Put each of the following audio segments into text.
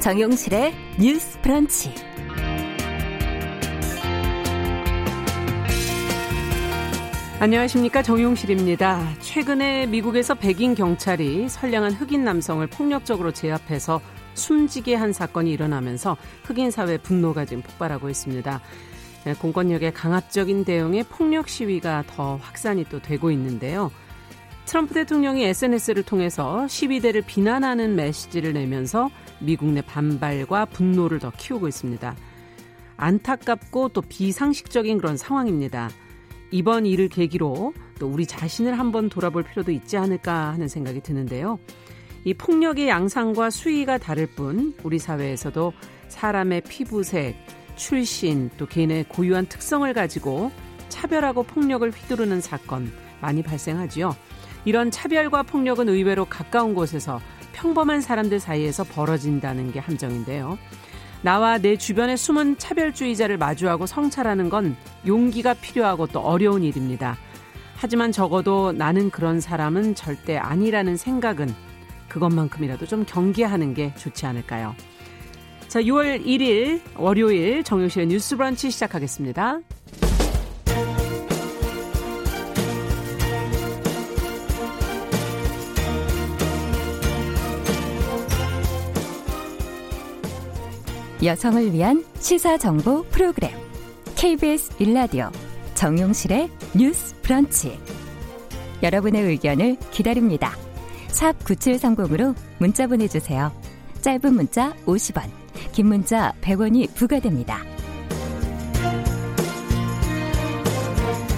정용실의 뉴스 프런치. 안녕하십니까 정용실입니다. 최근에 미국에서 백인 경찰이 선량한 흑인 남성을 폭력적으로 제압해서 숨지게 한 사건이 일어나면서 흑인 사회 분노가 지금 폭발하고 있습니다. 네, 공권력의 강압적인 대응에 폭력 시위가 더 확산이 또 되고 있는데요. 트럼프 대통령이 SNS를 통해서 시위대를 비난하는 메시지를 내면서 미국 내 반발과 분노를 더 키우고 있습니다. 안타깝고 또 비상식적인 그런 상황입니다. 이번 일을 계기로 또 우리 자신을 한번 돌아볼 필요도 있지 않을까 하는 생각이 드는데요. 이 폭력의 양상과 수위가 다를 뿐 우리 사회에서도 사람의 피부색, 출신 또 개인의 고유한 특성을 가지고 차별하고 폭력을 휘두르는 사건 많이 발생하지요. 이런 차별과 폭력은 의외로 가까운 곳에서 평범한 사람들 사이에서 벌어진다는 게 함정인데요. 나와 내 주변의 숨은 차별주의자를 마주하고 성찰하는 건 용기가 필요하고 또 어려운 일입니다. 하지만 적어도 나는 그런 사람은 절대 아니라는 생각은 그것만큼이라도 좀 경계하는 게 좋지 않을까요? 자, 6월 1일 월요일 정용실의 뉴스 브런치 시작하겠습니다. 여성을 위한 시사 정보 프로그램 KBS 일라디오 정용실의 뉴스 브런치 여러분의 의견을 기다립니다. 샵 9730으로 문자 보내 주세요. 짧은 문자 50원, 긴 문자 100원이 부과됩니다.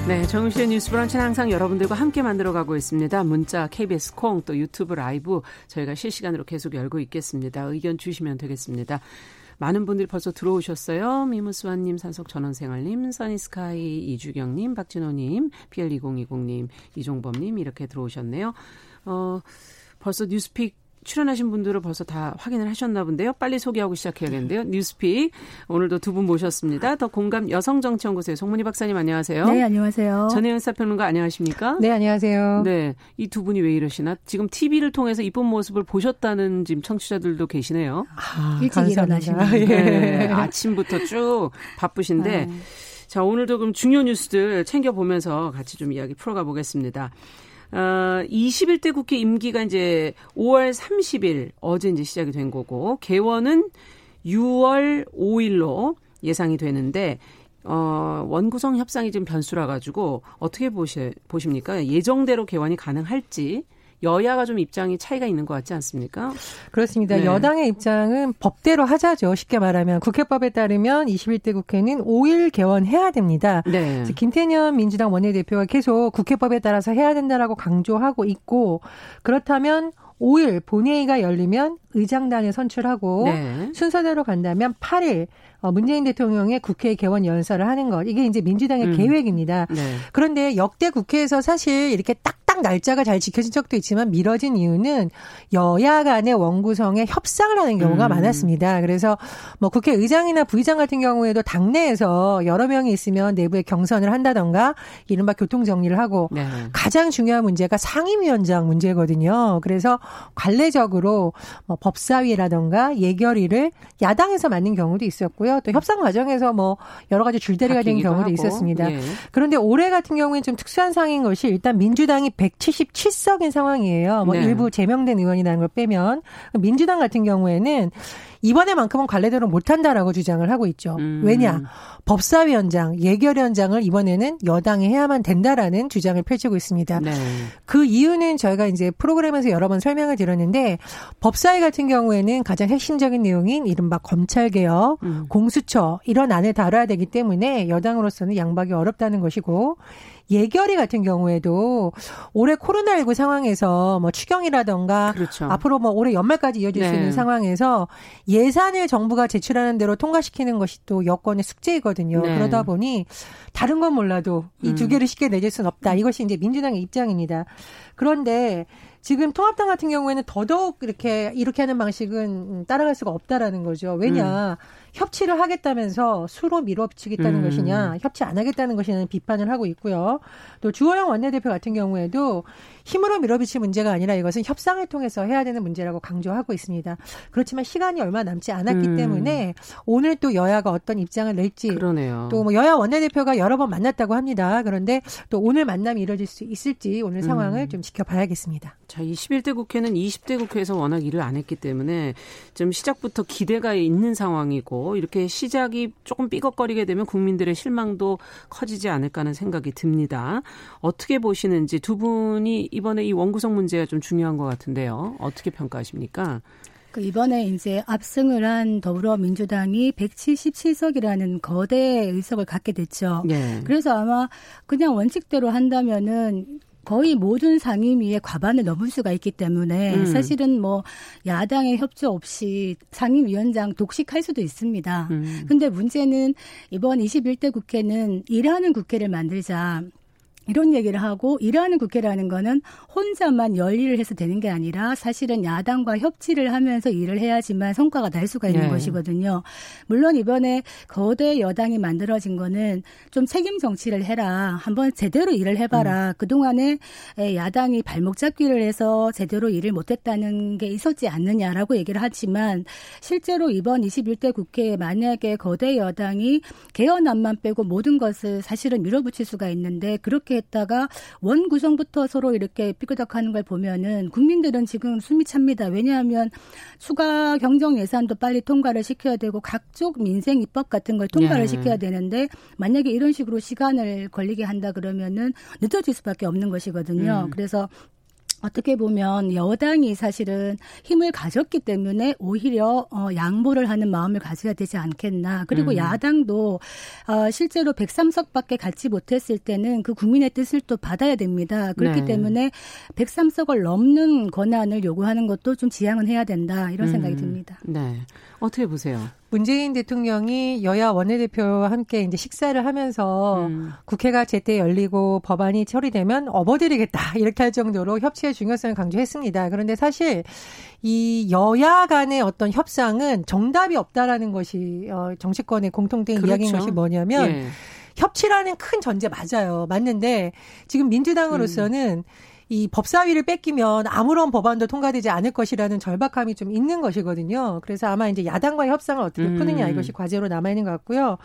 네, 정우실의 뉴스 브런치는 항상 여러분들과 함께 만들어가고 있습니다. 문자, KBS 콩, 또 유튜브 라이브 저희가 실시간으로 계속 열고 있겠습니다. 의견 주시면 되겠습니다. 많은 분들이 벌써 들어오셨어요. 미무스완님, 산속 전원생활님, 써니스카이 이주경님, 박진호님, PL2020님, 이종범님 이렇게 들어오셨네요. 어, 벌써 뉴스픽 출연하신 분들은 벌써 다 확인을 하셨나 본데요. 빨리 소개하고 시작해야겠는데요. 뉴스픽 오늘도 두 분 모셨습니다. 더 공감 여성정치연구소의 송문희 박사님 안녕하세요. 네, 안녕하세요. 전혜연 사평론가 안녕하십니까? 네, 안녕하세요. 네, 이 두 분이 왜 이러시나? 지금 TV를 통해서 이쁜 모습을 보셨다는 지금 청취자들도 계시네요. 아, 일찍 일어나시면 예. 네, 아침부터 쭉 바쁘신데 아. 자 오늘도 그럼 중요 뉴스들 챙겨 보면서 같이 좀 이야기 풀어가 보겠습니다. 어, 21대 국회 임기가 이제 5월 30일 어제 이제 시작이 된 거고 개원은 6월 5일로 예상이 되는데 어, 원구성 협상이 좀 변수라 가지고 어떻게 보시, 보십니까? 예정대로 개원이 가능할지 여야가 좀 입장이 차이가 있는 것 같지 않습니까? 그렇습니다. 네. 여당의 입장은 법대로 하자죠. 쉽게 말하면 국회법에 따르면 21대 국회는 5일 개원해야 됩니다. 네. 김태년 민주당 원내대표가 계속 국회법에 따라서 해야 된다라고 강조하고 있고 그렇다면 5일 본회의가 열리면 의장단을 선출하고 네. 순서대로 간다면 8일 어, 문재인 대통령의 국회 개원 연설을 하는 것 이게 이제 민주당의 음. 계획입니다. 네. 그런데 역대 국회에서 사실 이렇게 딱 딱 날짜가 잘 지켜진 적도 있지만 미뤄진 이유는 여야 간의 원구성에 협상을 하는 경우가 음. 많았습니다. 그래서 뭐 국회의장이나 부의장 같은 경우에도 당내에서 여러 명이 있으면 내부에 경선을 한다던가 이른바 교통 정리를 하고 네. 가장 중요한 문제가 상임위원장 문제거든요. 그래서 관례적으로 뭐 법사위라던가 예결위를 야당에서 맡는 경우도 있었고요. 또 협상 과정에서 뭐 여러 가지 줄다리가 된 경우도 하고. 있었습니다. 예. 그런데 올해 같은 경우에는 좀 특수한 상황인 것이 일단 민주당이 177석인 상황이에요. 뭐 네. 일부 제명된 의원이라는 걸 빼면 민주당 같은 경우에는 이번에만큼은 관례대로 못한다라고 주장을 하고 있죠. 음. 왜냐? 법사위원장, 예결위원장을 이번에는 여당이 해야만 된다라는 주장을 펼치고 있습니다. 네. 그 이유는 저희가 이제 프로그램에서 여러 번 설명을 드렸는데 법사위 같은 경우에는 가장 핵심적인 내용인 이른바 검찰 개혁, 음. 공수처 이런 안을 다뤄야 되기 때문에 여당으로서는 양박이 어렵다는 것이고 예결위 같은 경우에도 올해 코로나19 상황에서 뭐 추경이라던가 그렇죠. 앞으로 뭐 올해 연말까지 이어질 네. 수 있는 상황에서 예산을 정부가 제출하는 대로 통과시키는 것이 또 여권의 숙제이거든요. 네. 그러다 보니 다른 건 몰라도 이두 음. 개를 쉽게 내줄 수는 없다. 이것이 이제 민주당의 입장입니다. 그런데 지금 통합당 같은 경우에는 더더욱 이렇게 이렇게 하는 방식은 따라갈 수가 없다라는 거죠. 왜냐? 음. 협치를 하겠다면서 수로 밀어붙이겠다는 음. 것이냐, 협치 안 하겠다는 것이냐는 비판을 하고 있고요. 또 주호영 원내대표 같은 경우에도 힘으로 밀어붙일 문제가 아니라 이것은 협상을 통해서 해야 되는 문제라고 강조하고 있습니다. 그렇지만 시간이 얼마 남지 않았기 음. 때문에 오늘 또 여야가 어떤 입장을 낼지 그러네요. 또 뭐 여야 원내대표가 여러 번 만났다고 합니다. 그런데 또 오늘 만남이 이뤄질 수 있을지 오늘 상황을 음. 좀 지켜봐야겠습니다. 자, 21대 국회는 20대 국회에서 워낙 일을 안 했기 때문에 좀 시작부터 기대가 있는 상황이고 이렇게 시작이 조금 삐걱거리게 되면 국민들의 실망도 커지지 않을까 하는 생각이 듭니다. 어떻게 보시는지 두 분이 이번에 이 원구성 문제가 좀 중요한 것 같은데요. 어떻게 평가하십니까? 그 이번에 이제 압승을 한 더불어민주당이 177석이라는 거대 의석을 갖게 됐죠. 네. 그래서 아마 그냥 원칙대로 한다면은 거의 모든 상임위의 과반을 넘을 수가 있기 때문에 음. 사실은 뭐 야당의 협조 없이 상임위원장 독식할 수도 있습니다. 음. 근데 문제는 이번 21대 국회는 일하는 국회를 만들자. 이런 얘기를 하고 일하는 국회라는 거는 혼자만 열일을 해서 되는 게 아니라 사실은 야당과 협치를 하면서 일을 해야지만 성과가 날 수가 있는 네. 것이거든요. 물론 이번에 거대 여당이 만들어진 거는 좀 책임 정치를 해라. 한번 제대로 일을 해봐라. 음. 그동안에 야당이 발목 잡기를 해서 제대로 일을 못했다는 게 있었지 않느냐라고 얘기를 하지만 실제로 이번 21대 국회에 만약에 거대 여당이 개헌안만 빼고 모든 것을 사실은 밀어붙일 수가 있는데 그렇게 이렇게 했다가 원 구성부터 서로 이렇게 삐그덕하는 걸 보면은 국민들은 지금 숨이 찹니다. 왜냐하면 추가 경정 예산도 빨리 통과를 시켜야 되고 각종 민생 입법 같은 걸 통과를 예. 시켜야 되는데 만약에 이런 식으로 시간을 걸리게 한다 그러면은 늦어질 수밖에 없는 것이거든요. 음. 그래서 어떻게 보면 여당이 사실은 힘을 가졌기 때문에 오히려 어, 양보를 하는 마음을 가져야 되지 않겠나. 그리고 음. 야당도 어, 실제로 103석밖에 갖지 못했을 때는 그 국민의 뜻을 또 받아야 됩니다. 그렇기 네. 때문에 103석을 넘는 권한을 요구하는 것도 좀 지양은 해야 된다. 이런 생각이 음. 듭니다. 네. 어떻게 보세요? 문재인 대통령이 여야 원내대표와 함께 이제 식사를 하면서 음. 국회가 제때 열리고 법안이 처리되면 업어드리겠다 이렇게 할 정도로 협치의 중요성을 강조했습니다. 그런데 사실 이 여야 간의 어떤 협상은 정답이 없다라는 것이 어, 정치권의 공통된 그렇죠. 이야기인 것이 뭐냐면 예. 협치라는 큰 전제 맞아요. 맞는데 지금 민주당으로서는 음. 이 법사위를 뺏기면 아무런 법안도 통과되지 않을 것이라는 절박함이 좀 있는 것이거든요. 그래서 아마 이제 야당과의 협상을 어떻게 음. 푸느냐 이것이 과제로 남아 있는 것 같고요.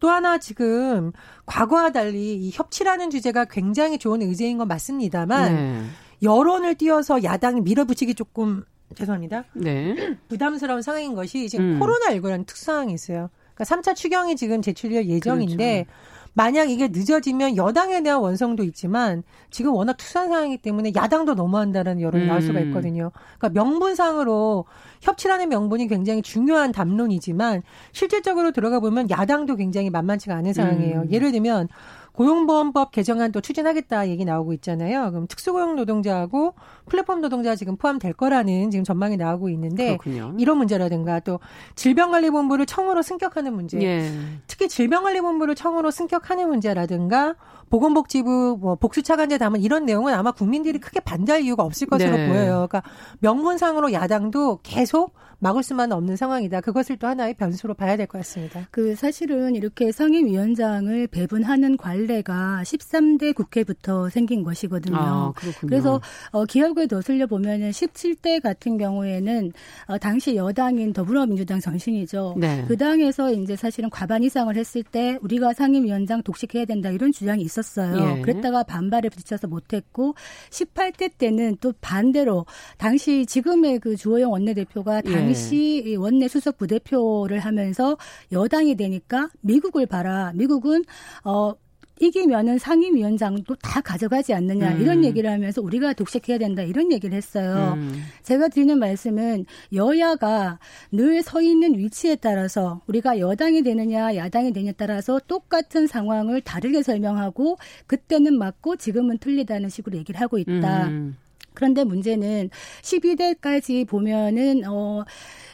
또 하나 지금 과거와 달리 이 협치라는 주제가 굉장히 좋은 의제인 건 맞습니다만 네. 여론을 띄워서 야당이 밀어붙이기 조금 죄송합니다. 네. 부담스러운 상황인 것이 지금 음. 코로나19라는 특수상황이 있어요. 그러니까 3차 추경이 지금 제출될 예정인데 그렇죠. 만약 이게 늦어지면 여당에 대한 원성도 있지만 지금 워낙 투산 상황이기 때문에 야당도 너무한다는 여론이 나올 수가 음. 있거든요. 그러니까 명분상으로 협치라는 명분이 굉장히 중요한 담론이지만 실질적으로 들어가 보면 야당도 굉장히 만만치가 않은 상황이에요. 음. 예를 들면 고용보험법 개정안도 추진하겠다 얘기 나오고 있잖아요. 그럼 특수고용 노동자하고 플랫폼 노동자 지금 포함될 거라는 지금 전망이 나오고 있는데 그렇군요. 이런 문제라든가 또 질병관리본부를 청으로 승격하는 문제, 예. 특히 질병관리본부를 청으로 승격하는 문제라든가 보건복지부 뭐 복수차관제 담은 이런 내용은 아마 국민들이 크게 반대할 이유가 없을 것으로 네. 보여요. 그러니까 명분상으로 야당도 계속 막을 수만 없는 상황이다. 그것을 또 하나의 변수로 봐야 될 것 같습니다. 그 사실은 이렇게 상임위원장을 배분하는 관례가 13대 국회부터 생긴 것이거든요. 아, 그래서 어, 기억을 더슬려 보면은 17대 같은 경우에는 어, 당시 여당인 더불어민주당 정신이죠. 네. 그 당에서 이제 사실은 과반 이상을 했을 때 우리가 상임위원장 독식해야 된다 이런 주장이 있었어요. 예. 그랬다가 반발에 부딪혀서 못했고 18대 때는 또 반대로 당시 지금의 그 주호영 원내대표가 당 당시 예. 원내 수석 부대표를 하면서 여당이 되니까 미국을 봐라. 미국은 어 이기면은 상임위원장도 다 가져가지 않느냐 음. 이런 얘기를 하면서 우리가 독식해야 된다 이런 얘기를 했어요. 음. 제가 드리는 말씀은 여야가 늘 서 있는 위치에 따라서 우리가 여당이 되느냐 야당이 되느냐에 따라서 똑같은 상황을 다르게 설명하고 그때는 맞고 지금은 틀리다는 식으로 얘기를 하고 있다. 음. 그런데 문제는 12대까지 보면은 어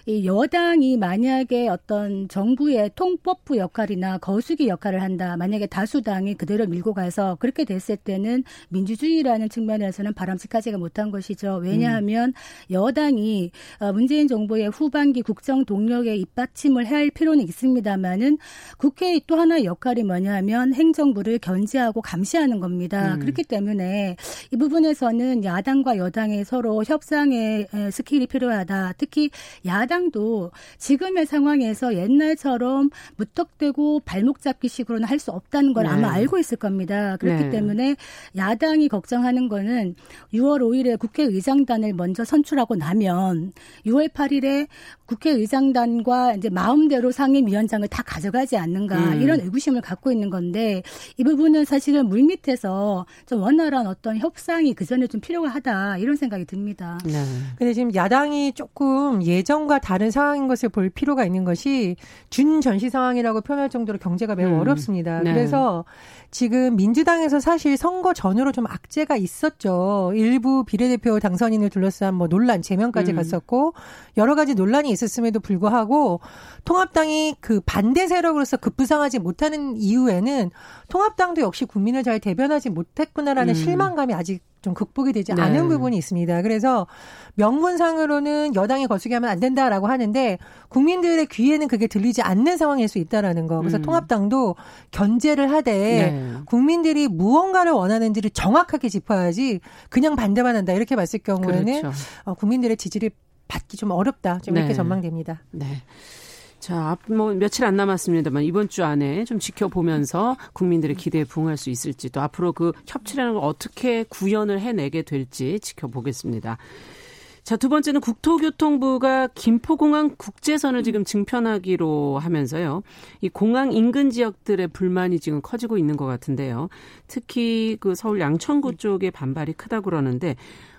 이 여당이 만약에 어떤 정부의 통법부 역할이나 거수기 역할을 한다. 만약에 다수당이 그대로 밀고 가서 그렇게 됐을 때는 민주주의라는 측면에서는 바람직하지가 못한 것이죠. 왜냐하면 음. 여당이 어, 문재인 정부의 후반기 국정 동력의 뒷받침을 해야 할 필요는 있습니다만은 국회의 또 하나의 역할이 뭐냐면 행정부를 견제하고 감시하는 겁니다. 음. 그렇기 때문에 이 부분에서는 야당과 여당의 서로 협상의 스킬이 필요하다. 특히 야당도 지금의 상황에서 옛날처럼 무턱대고 발목 잡기식으로는 할 수 없다는 걸 네. 아마 알고 있을 겁니다. 그렇기 네. 때문에 야당이 걱정하는 거는 6월 5일에 국회의장단을 먼저 선출하고 나면 6월 8일에 국회의장단과 이제 마음대로 상임위원장을 다 가져가지 않는가 음. 이런 의구심을 갖고 있는 건데 이 부분은 사실은 물밑에서 좀 원활한 어떤 협상이 그 전에 좀 필요하다 이런 생각이 듭니다. 네. 근데 지금 야당이 조금 예전과 다른 상황인 것을 볼 필요가 있는 것이 준 전시 상황이라고 표현할 정도로 경제가 매우 음. 어렵습니다. 네. 그래서 지금 민주당에서 사실 선거 전으로 좀 악재가 있었죠. 일부 비례대표 당선인을 둘러싼 뭐 논란, 제명까지 음. 갔었고 여러 가지 논란이 있었음에도 불구하고 통합당이 그 반대 세력으로서 급부상하지 못하는 이유에는 통합당도 역시 국민을 잘 대변하지 못했구나라는 음. 실망감이 아직 좀 극복이 되지 네. 않은 부분이 있습니다. 그래서 명분상으로는 여당이 거수게 하면 안 된다라고 하는데 국민들의 귀에는 그게 들리지 않는 상황일 수 있다라는 거. 그래서 음. 통합당도 견제를 하되 네. 국민들이 무언가를 원하는지를 정확하게 짚어야지 그냥 반대만 한다 이렇게 봤을 경우에는 그렇죠. 어, 국민들의 지지를 받기 좀 어렵다. 좀 이렇게 네. 전망됩니다. 네. 자, 뭐 며칠 안 남았습니다만 이번 주 안에 좀 지켜보면서 국민들의 기대에 부응할 수 있을지 또 앞으로 그 협치라는 걸 어떻게 구현을 해내게 될지 지켜보겠습니다. 자, 두 번째는 국토교통부가 김포공항 국제선을 지금 증편하기로 하면서요. 이 공항 인근 지역들의 불만이 지금 커지고 있는 것 같은데요. 특히 그 서울 양천구 쪽에 반발이 크다고 그러는데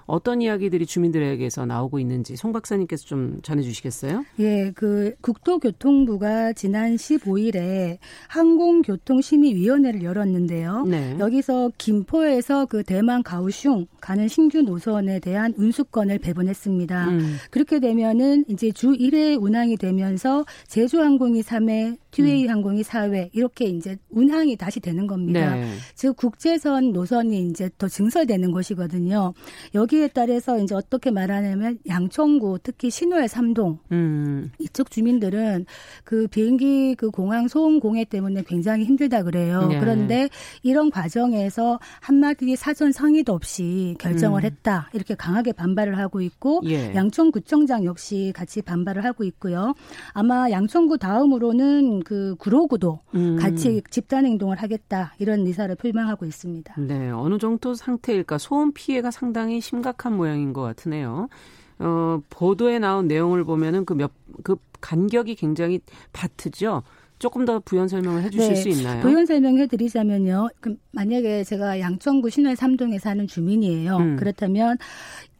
어떤 이야기들이 주민들에게서 나오고 있는지 송 박사님께서 좀 전해주시겠어요? 예, 그 국토교통부가 지난 15일에 항공교통심의위원회를 열었는데요. 네. 여기서 김포에서 그 대만 가우슝 가는 신규 노선에 대한 운수권을 배분했습니다. 음. 그렇게 되면은 이제 주 1회 운항이 되면서 제주항공이 3회, 튜웨이 음. 항공이 4회 이렇게 이제 운항이 다시 되는 겁니다. 네. 즉 국제선 노선이 이제 더 증설되는 것이거든요. 여기에 따라서 이제 어떻게 말하냐면 양천구 특히 신월 삼동 음. 이쪽 주민들은 그 비행기 그 공항 소음 공해 때문에 굉장히 힘들다 그래요. 네. 그런데 이런 과정에서 한마디 사전 상의도 없이 결정을 음. 했다 이렇게 강하게 반발을 하고 있고 예. 양천구청장 역시 같이 반발을 하고 있고요. 아마 양천구 다음으로는 그 구로구도 음. 같이 집단 행동을 하겠다 이런 의사를 표명하고 있습니다. 네, 어느 정도 상태일까? 소음 피해가 상당히 심각한 모양인 것 같으네요. 어, 보도에 나온 내용을 보면은 그 몇, 그 간격이 굉장히 바트죠. 조금 더 부연 설명을 해주실 네, 수 있나요? 부연 설명해 드리자면요. 그 만약에 제가 양천구 신월 삼동에 사는 주민이에요. 음. 그렇다면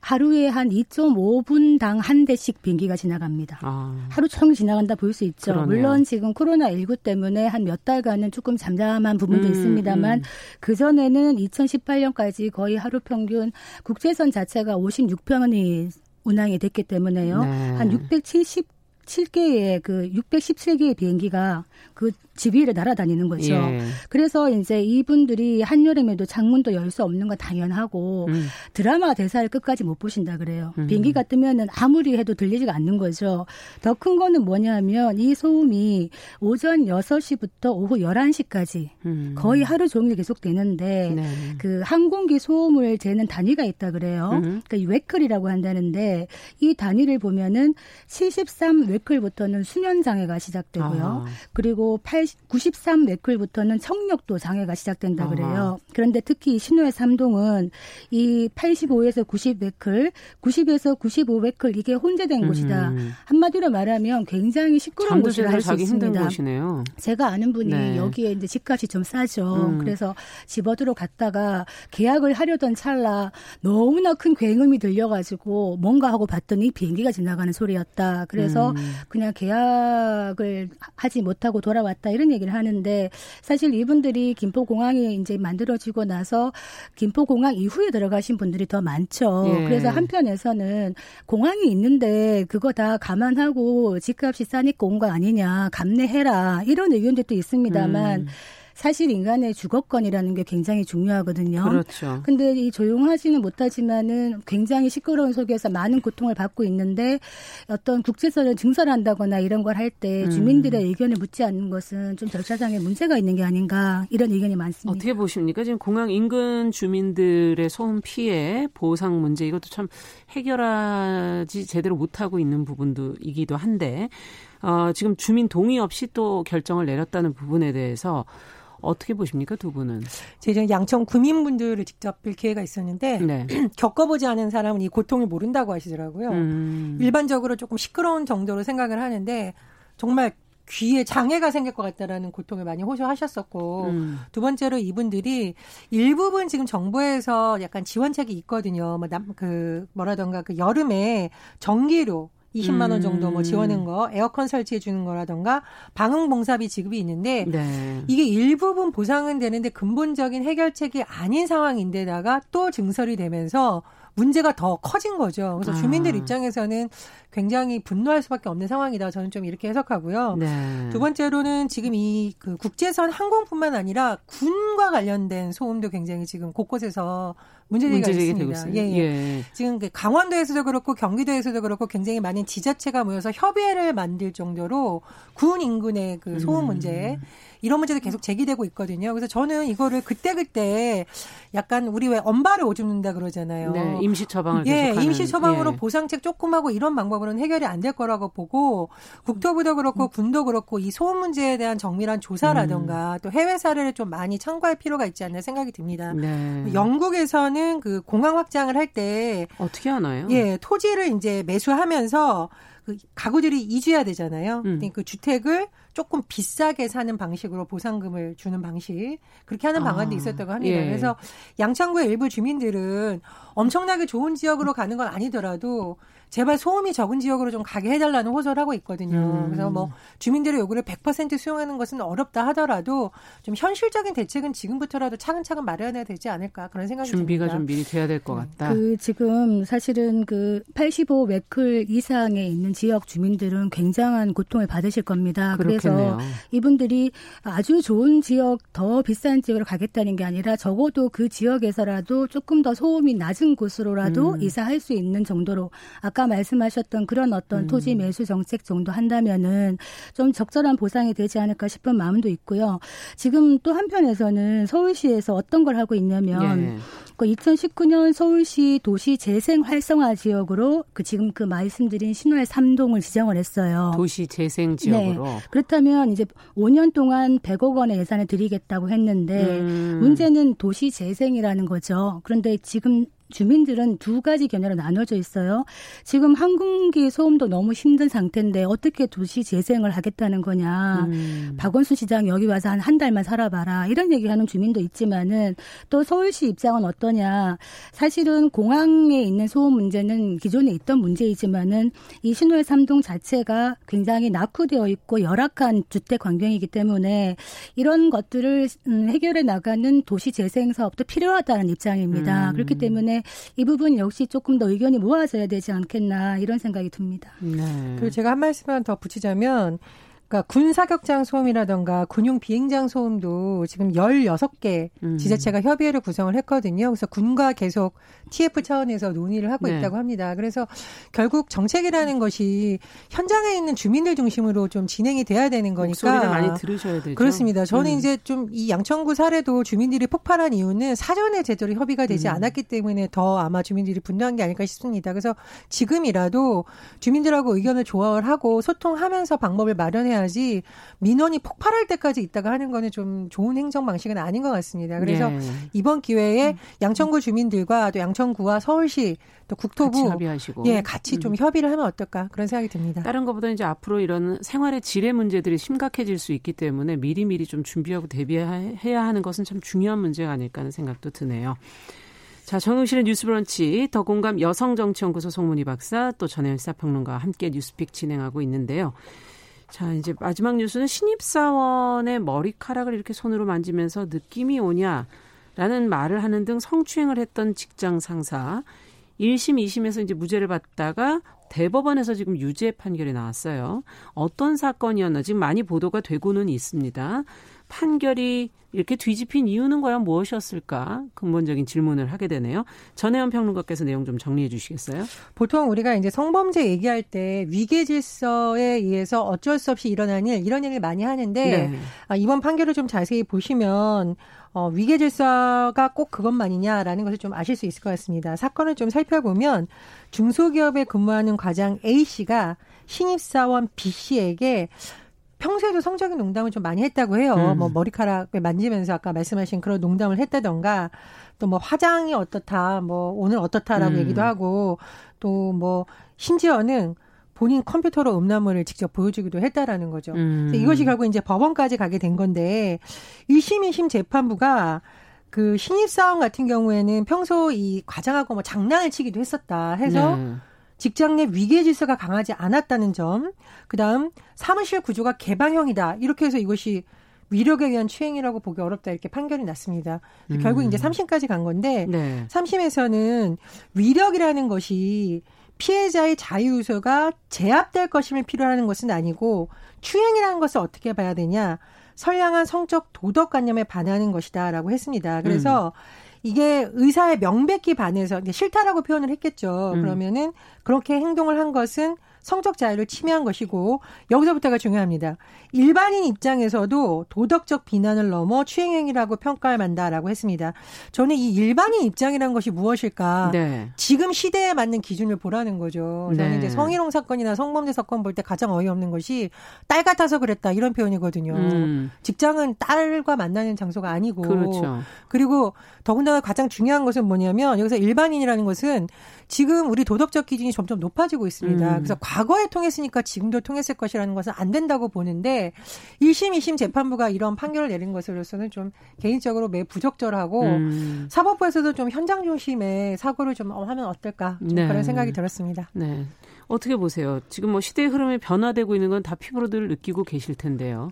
하루에 한 2.5분당 한 대씩 비행기가 지나갑니다. 아. 하루 종일 지나간다 볼 수 있죠. 그러네요. 물론 지금 코로나19 때문에 한 몇 달간은 조금 잠잠한 부분도 음, 있습니다만 음. 그전에는 2018년까지 거의 하루 평균 국제선 자체가 56편이 운항이 됐기 때문에요. 네. 한 670, 7개의 그 617개의 비행기가 그 지위를 날아다니는 거죠. 예. 그래서 이제 이분들이 한여름에도 창문도 열 수 없는 건 당연하고 음. 드라마 대사를 끝까지 못 보신다 그래요. 음. 비행기가 뜨면은 아무리 해도 들리지가 않는 거죠. 더 큰 거는 뭐냐면 이 소음이 오전 6시부터 오후 11시까지 음. 거의 하루 종일 계속 되는데 네. 그 항공기 소음을 재는 단위가 있다 그래요. 음. 그러니까 웨클이라고 한다는데 이 단위를 보면은 73 웨클 부터는 수면 장애가 시작되고요. 아. 그리고 8 93 맥클부터는 청력도 장애가 시작된다 그래요. 아. 그런데 특히 신호의 3동은 이 85에서 90 맥클, 90에서 95 맥클 이게 혼재된 음. 곳이다. 한마디로 말하면 굉장히 시끄러운 곳이라 할 수 있습니다. 곳이네요. 제가 아는 분이 네. 여기에 이제 집값이 좀 싸죠. 음. 그래서 집어들어 갔다가 계약을 하려던 찰나 너무나 큰 굉음이 들려가지고 뭔가 하고 봤더니 비행기가 지나가는 소리였다. 그래서 음. 그냥 계약을 하지 못하고 돌아왔다 이런 얘기를 하는데 사실 이분들이 김포공항이 이제 만들어지고 나서 김포공항 이후에 들어가신 분들이 더 많죠. 예. 그래서 한편에서는 공항이 있는데 그거 다 감안하고 집값이 싸니까 온 거 아니냐 감내해라 이런 의견도 있습니다만 음. 사실 인간의 주거권이라는 게 굉장히 중요하거든요. 그렇죠. 근데 이 조용하지는 못하지만은 굉장히 시끄러운 속에서 많은 고통을 받고 있는데 어떤 국제선을 증설한다거나 이런 걸 할때 음. 주민들의 음. 의견을 묻지 않는 것은 좀 절차상의 문제가 있는 게 아닌가 이런 의견이 많습니다. 어떻게 보십니까? 지금 공항 인근 주민들의 소음 피해 보상 문제 이것도 참 해결하지 제대로 못하고 있는 부분도 이기도 한데 어, 지금 주민 동의 없이 또 결정을 내렸다는 부분에 대해서 어떻게 보십니까 두 분은? 제가 양천 구민분들을 직접 뵐 기회가 있었는데 네. 겪어보지 않은 사람은 이 고통을 모른다고 하시더라고요. 음. 일반적으로 조금 시끄러운 정도로 생각을 하는데 정말 귀에 장애가 생길 것 같다라는 고통을 많이 호소하셨었고 음. 두 번째로 이분들이 일부분 지금 정부에서 약간 지원책이 있거든요. 뭐남그 뭐라던가 그 여름에 전기료 20만 원 정도 뭐 지원한 거, 에어컨 설치해 주는 거라던가 방응 봉사비 지급이 있는데 네. 이게 일부분 보상은 되는데 근본적인 해결책이 아닌 상황인데다가 또 증설이 되면서 문제가 더 커진 거죠. 그래서 주민들 아. 입장에서는 굉장히 분노할 수밖에 없는 상황이다. 저는 좀 이렇게 해석하고요. 네. 두 번째로는 지금 이 그 국제선 항공뿐만 아니라 군과 관련된 소음도 굉장히 지금 곳곳에서 문제제기가 있습니다. 예, 예. 예. 지금 그 강원도에서도 그렇고 경기도에서도 그렇고 굉장히 많은 지자체가 모여서 협의회를 만들 정도로 군 인근의 그 소음 문제 음. 이런 문제도 계속 제기되고 있거든요. 그래서 저는 이거를 그때그때 약간 우리 왜 엄발을 오줌는다 그러잖아요. 네, 임시 처방을 예, 임시 처방으로 예. 보상책 조금 하고 이런 방법으로는 해결이 안 될 거라고 보고 국토부도 그렇고 음. 군도 그렇고 이 소음 문제에 대한 정밀한 조사라든가 음. 또 해외 사례를 좀 많이 참고할 필요가 있지 않나 생각이 듭니다. 네. 영국에서는 그 공항 확장을 할 때 어떻게 하나요? 예, 토지를 이제 매수하면서 그 가구들이 이주해야 되잖아요. 음. 그 주택을 조금 비싸게 사는 방식으로 보상금을 주는 방식 그렇게 하는 방안도 아, 있었다고 합니다. 예. 그래서 양천구의 일부 주민들은 엄청나게 좋은 지역으로 가는 건 아니더라도 제발 소음이 적은 지역으로 좀 가게 해달라는 호소를 하고 있거든요. 음. 그래서 뭐 주민들의 요구를 100% 수용하는 것은 어렵다 하더라도 좀 현실적인 대책은 지금부터라도 차근차근 마련해야 되지 않을까 그런 생각이 준비가 듭니다. 좀 미리 돼야 될 것 같다. 그 지금 사실은 그 85 웨클 이상에 있는 지역 주민들은 굉장한 고통을 받으실 겁니다. 그렇겠네요. 그래서 이분들이 아주 좋은 지역 더 비싼 지역으로 가겠다는 게 아니라 적어도 그 지역에서라도 조금 더 소음이 낮은 곳으로라도 음. 이사할 수 있는 정도로 아까 아까 말씀하셨던 그런 어떤 음. 토지 매수 정책 정도 한다면은 좀 적절한 보상이 되지 않을까 싶은 마음도 있고요. 지금 또 한편에서는 서울시에서 어떤 걸 하고 있냐면 예. 그 2019년 서울시 도시 재생 활성화 지역으로 그 지금 그 말씀드린 신월 3동을 지정을 했어요. 도시 재생 지역으로. 네. 그렇다면 이제 5년 동안 100억 원의 예산을 드리겠다고 했는데 음. 문제는 도시 재생이라는 거죠. 그런데 지금 주민들은 두 가지 견해로 나눠져 있어요. 지금 항공기 소음도 너무 힘든 상태인데 어떻게 도시 재생을 하겠다는 거냐. 음. 박원순 시장 여기 와서 한 한 달만 살아봐라. 이런 얘기하는 주민도 있지만은 또 서울시 입장은 어떠냐. 사실은 공항에 있는 소음 문제는 기존에 있던 문제이지만은 이 신월 삼동 자체가 굉장히 낙후되어 있고 열악한 주택 환경이기 때문에 이런 것들을 음, 해결해 나가는 도시 재생 사업도 필요하다는 입장입니다. 음. 그렇기 때문에 이 부분 역시 조금 더 의견이 모아져야 되지 않겠나 이런 생각이 듭니다. 네. 그리고 제가 한 말씀만 더 붙이자면 그러니까 군 사격장 소음이라던가 군용 비행장 소음도 지금 16개 음. 지자체가 협의회를 구성을 했거든요. 그래서 군과 계속 TF 차원에서 논의를 하고 네. 있다고 합니다. 그래서 결국 정책이라는 것이 현장에 있는 주민들 중심으로 좀 진행이 돼야 되는 거니까 소리를 많이 들으셔야 되죠. 그렇습니다. 저는 음. 이제 좀 이 양천구 사례도 주민들이 폭발한 이유는 사전에 제대로 협의가 되지 음. 않았기 때문에 더 아마 주민들이 분노한 게 아닐까 싶습니다. 그래서 지금이라도 주민들하고 의견을 조화를 하고 소통하면서 방법을 마련해야 해야지 민원이 폭발할 때까지 있다가 하는 거는 좀 좋은 행정 방식은 아닌 것 같습니다. 그래서 네. 이번 기회에 음. 양천구 주민들과 또 양천구와 서울시 또 국토부 같이 협의하시고 예 같이 좀 음. 협의를 하면 어떨까 그런 생각이 듭니다. 다른 것보다 이제 앞으로 이런 생활의 질의 문제들이 심각해질 수 있기 때문에 미리 미리 좀 준비하고 대비해야 하는 것은 참 중요한 문제가 아닐까 하는 생각도 드네요. 자, 정용실의 뉴스 브런치, 더 공감 여성정치연구소 송문희 박사, 또 전혜연 시사평론가와 함께 뉴스픽 진행하고 있는데요. 자, 이제 마지막 뉴스는 신입사원의 머리카락을 이렇게 손으로 만지면서 느낌이 오냐, 라는 말을 하는 등 성추행을 했던 직장 상사. 1심, 2심에서 이제 무죄를 받다가 대법원에서 지금 유죄 판결이 나왔어요. 어떤 사건이었나 지금 많이 보도가 되고는 있습니다. 판결이 이렇게 뒤집힌 이유는 과연 무엇이었을까? 근본적인 질문을 하게 되네요. 전혜원 평론가께서 내용 좀 정리해 주시겠어요? 보통 우리가 이제 성범죄 얘기할 때 위계 질서에 의해서 어쩔 수 없이 일어난 일, 이런 얘기를 많이 하는데 네. 아, 이번 판결을 좀 자세히 보시면 어, 위계 질서가 꼭 그것만이냐라는 것을 좀 아실 수 있을 것 같습니다. 사건을 좀 살펴보면 중소기업에 근무하는 과장 A 씨가 신입사원 B 씨에게 평소에도 성적인 농담을 좀 많이 했다고 해요. 음. 뭐 머리카락을 만지면서 아까 말씀하신 그런 농담을 했다던가 또 뭐 화장이 어떻다, 뭐 오늘 어떻다라고 음. 얘기도 하고 또 뭐 심지어는 본인 컴퓨터로 음란물을 직접 보여주기도 했다라는 거죠. 음. 이것이 결국 이제 법원까지 가게 된 건데 1심, 2심 재판부가 그 신입사원 같은 경우에는 평소 이 과장하고 뭐 장난을 치기도 했었다 해서 네. 직장 내 위계 질서가 강하지 않았다는 점, 그 다음 사무실 구조가 개방형이다. 이렇게 해서 이것이 위력에 의한 추행이라고 보기 어렵다 이렇게 판결이 났습니다. 음. 결국 이제 3심까지 간 건데 네. 3심에서는 위력이라는 것이 피해자의 자유유서가 제압될 것임을 필요하는 것은 아니고 추행이라는 것을 어떻게 봐야 되냐 선량한 성적 도덕관념에 반하는 것이다라고 했습니다. 그래서 음. 이게 의사의 명백히 반해서 싫다라고 표현을 했겠죠. 음. 그러면은 그렇게 행동을 한 것은 성적 자유를 침해한 것이고 여기서부터가 중요합니다. 일반인 입장에서도 도덕적 비난을 넘어 추행행위라고 평가할 만다라고 했습니다. 저는 이 일반인 입장이라는 것이 무엇일까? 네. 지금 시대에 맞는 기준을 보라는 거죠. 저는 네. 이제 성희롱 사건이나 성범죄 사건 볼 때 가장 어이없는 것이 딸 같아서 그랬다 이런 표현이거든요. 음. 직장은 딸과 만나는 장소가 아니고 그렇죠. 그리고 더군다나 가장 중요한 것은 뭐냐면 여기서 일반인이라는 것은 지금 우리 도덕적 기준이 점점 높아지고 있습니다. 음. 그래서 과거에 통했으니까 지금도 통했을 것이라는 것은 안 된다고 보는데 1심, 2심 재판부가 이런 판결을 내린 것으로서는 좀 개인적으로 매우 부적절하고 음. 사법부에서도 좀 현장 중심의 사고를 좀 하면 어떨까 좀 네. 그런 생각이 들었습니다. 네. 어떻게 보세요? 지금 뭐 시대의 흐름이 변화되고 있는 건 다 피부로 들 느끼고 계실 텐데요.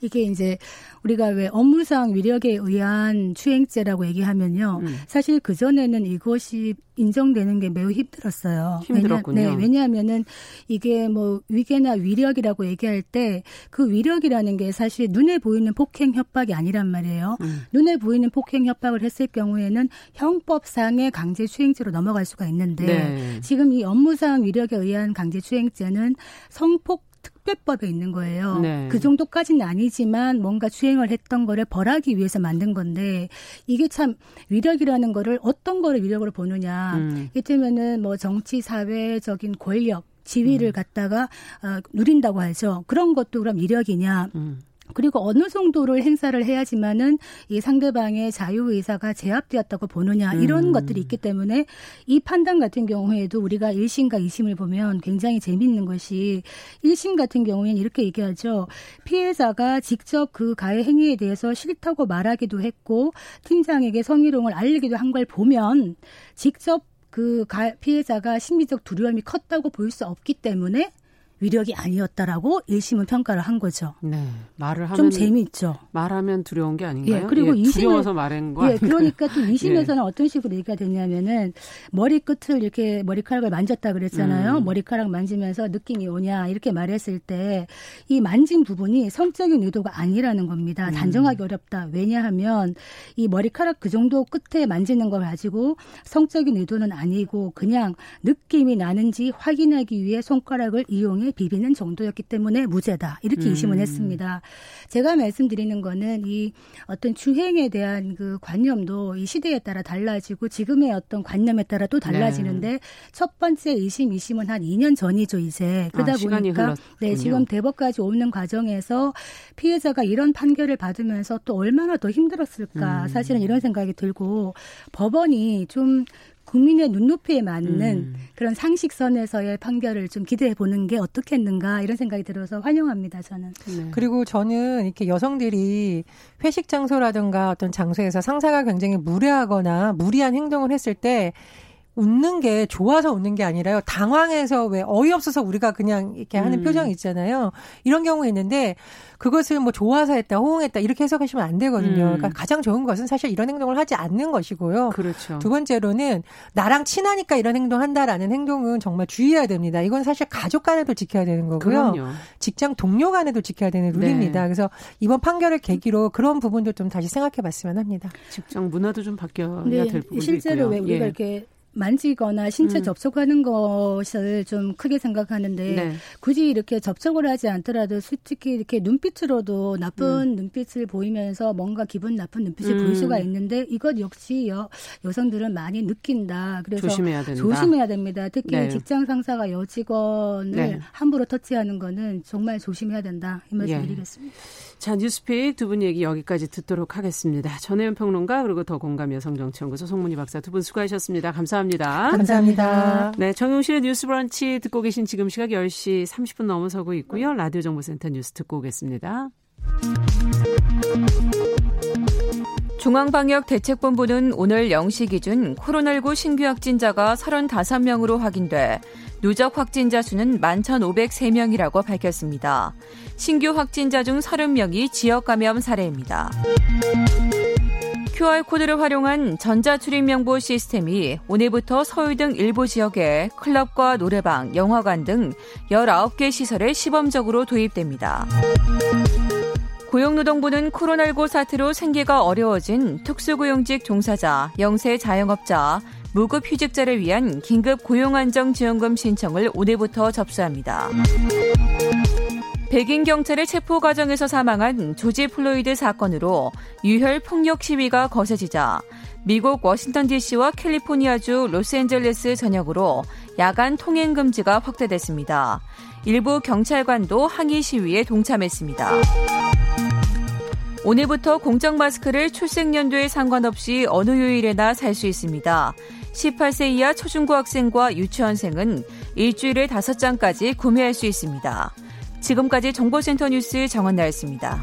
이게 이제 우리가 왜 업무상 위력에 의한 추행죄라고 얘기하면요. 음. 사실 그 전에는 이것이 인정되는 게 매우 힘들었어요. 힘들었군요. 왜냐, 네, 왜냐하면은 이게 뭐 위계나 위력이라고 얘기할 때 그 위력이라는 게 사실 눈에 보이는 폭행 협박이 아니란 말이에요. 음. 눈에 보이는 폭행 협박을 했을 경우에는 형법상의 강제 추행죄로 넘어갈 수가 있는데 네. 지금 이 업무상 위력에 의한 강제 추행죄는 성폭 특별법에 있는 거예요. 네. 그 정도까지는 아니지만 뭔가 주행을 했던 거를 벌하기 위해서 만든 건데 이게 참 위력이라는 거를 어떤 거를 위력으로 보느냐. 음. 이를테면은 뭐 정치 사회적인 권력 지위를 음. 갖다가 어, 누린다고 하죠. 그런 것도 그럼 위력이냐. 음. 그리고 어느 정도를 행사를 해야지만은 이 상대방의 자유 의사가 제압되었다고 보느냐 이런 음. 것들이 있기 때문에 이 판단 같은 경우에도 우리가 1심과 2심을 보면 굉장히 재미있는 것이 1심 같은 경우에는 이렇게 얘기하죠. 피해자가 직접 그 가해 행위에 대해서 싫다고 말하기도 했고 팀장에게 성희롱을 알리기도 한 걸 보면 직접 그 피해자가 심리적 두려움이 컸다고 볼 수 없기 때문에 위력이 아니었다라고 1심은 평가를 한 거죠. 네. 말을 하면 좀 재미있죠. 말하면 두려운 게 아닌가요? 예, 그리고 예, 2심은 두려워서 말한 거 예, 그러니까 또 2심에서는 예. 어떤 식으로 얘기가 되냐면은 머리 끝을 이렇게 머리카락을 만졌다 그랬잖아요. 음. 머리카락 만지면서 느낌이 오냐 이렇게 말했을 때 이 만진 부분이 성적인 의도가 아니라는 겁니다. 음. 단정하기 어렵다. 왜냐하면 이 머리카락 그 정도 끝에 만지는 걸 가지고 성적인 의도는 아니고 그냥 느낌이 나는지 확인하기 위해 손가락을 이용해 비비는 정도였기 때문에 무죄다. 이렇게 음. 이심을 했습니다. 제가 말씀드리는 거는 이 어떤 주행에 대한 그 관념도 이 시대에 따라 달라지고 지금의 어떤 관념에 따라 또 달라지는데 네. 첫 번째 이심, 이심은 한 2년 전이죠, 이제. 그러다 아, 보니까 네, 지금 대법까지 오는 과정에서 피해자가 이런 판결을 받으면서 또 얼마나 더 힘들었을까. 음. 사실은 이런 생각이 들고 법원이 좀 국민의 눈높이에 맞는 음. 그런 상식선에서의 판결을 좀 기대해 보는 게 어떻겠는가 이런 생각이 들어서 환영합니다 저는. 네. 그리고 저는 이렇게 여성들이 회식 장소라든가 어떤 장소에서 상사가 굉장히 무례하거나 무리한 행동을 했을 때 웃는 게 좋아서 웃는 게 아니라요. 당황해서 왜 어이없어서 우리가 그냥 이렇게 하는 음. 표정이 있잖아요. 이런 경우 있는데 그것을 뭐 좋아서 했다, 호응했다 이렇게 해석하시면 안 되거든요. 음. 그러니까 가장 좋은 것은 사실 이런 행동을 하지 않는 것이고요. 그렇죠. 두 번째로는 나랑 친하니까 이런 행동 한다라는 행동은 정말 주의해야 됩니다. 이건 사실 가족 간에도 지켜야 되는 거고요. 그럼요. 직장 동료 간에도 지켜야 되는 룰입니다. 네. 그래서 이번 판결을 계기로 그런 부분도 좀 다시 생각해 봤으면 합니다. 직장 문화도 좀 바뀌어야 네, 될 부분도 실제로 있고요. 왜 우리가 예. 이렇게 만지거나 신체 음. 접촉하는 것을 좀 크게 생각하는데 네. 굳이 이렇게 접촉을 하지 않더라도 솔직히 이렇게 눈빛으로도 나쁜 음. 눈빛을 보이면서 뭔가 기분 나쁜 눈빛을 음. 보일 수가 있는데 이것 역시 여, 여성들은 많이 느낀다. 그래서 조심해야, 된다. 조심해야 됩니다. 특히 네. 직장 상사가 여직원을 네. 함부로 터치하는 거는 정말 조심해야 된다. 이 말씀 예. 드리겠습니다. 자, 뉴스픽 두 분 얘기 여기까지 듣도록 하겠습니다. 전혜연 평론가 그리고 더 공감 여성정치연구소 송문희 박사 두 분 수고하셨습니다. 감사합니다. 감사합니다. 네, 정용실의 뉴스 브런치 듣고 계신 지금 시각 10시 30분 넘어서고 있고요. 라디오 정보센터 뉴스 듣고 오겠습니다. 중앙방역대책본부는 오늘 0시 기준 코로나19 신규 확진자가 35명으로 확인돼 누적 확진자 수는 11,503명이라고 밝혔습니다. 신규 확진자 중 30명이 지역 감염 사례입니다. QR코드를 활용한 전자출입명부 시스템이 오늘부터 서울 등 일부 지역에 클럽과 노래방, 영화관 등 19개 시설에 시범적으로 도입됩니다. 고용노동부는 코로나19 사태로 생계가 어려워진 특수고용직 종사자, 영세 자영업자, 무급휴직자를 위한 긴급 고용안정지원금 신청을 오늘부터 접수합니다. 백인 경찰의 체포 과정에서 사망한 조지 플로이드 사건으로 유혈 폭력 시위가 거세지자 미국 워싱턴 DC와 캘리포니아주 로스앤젤레스 전역으로 야간 통행 금지가 확대됐습니다. 일부 경찰관도 항의 시위에 동참했습니다. 오늘부터 공적 마스크를 출생 연도에 상관없이 어느 요일에나 살 수 있습니다. 18세 이하 초중고 학생과 유치원생은 일주일에 5장까지 구매할 수 있습니다. 지금까지 정보센터 뉴스 정원나였습니다.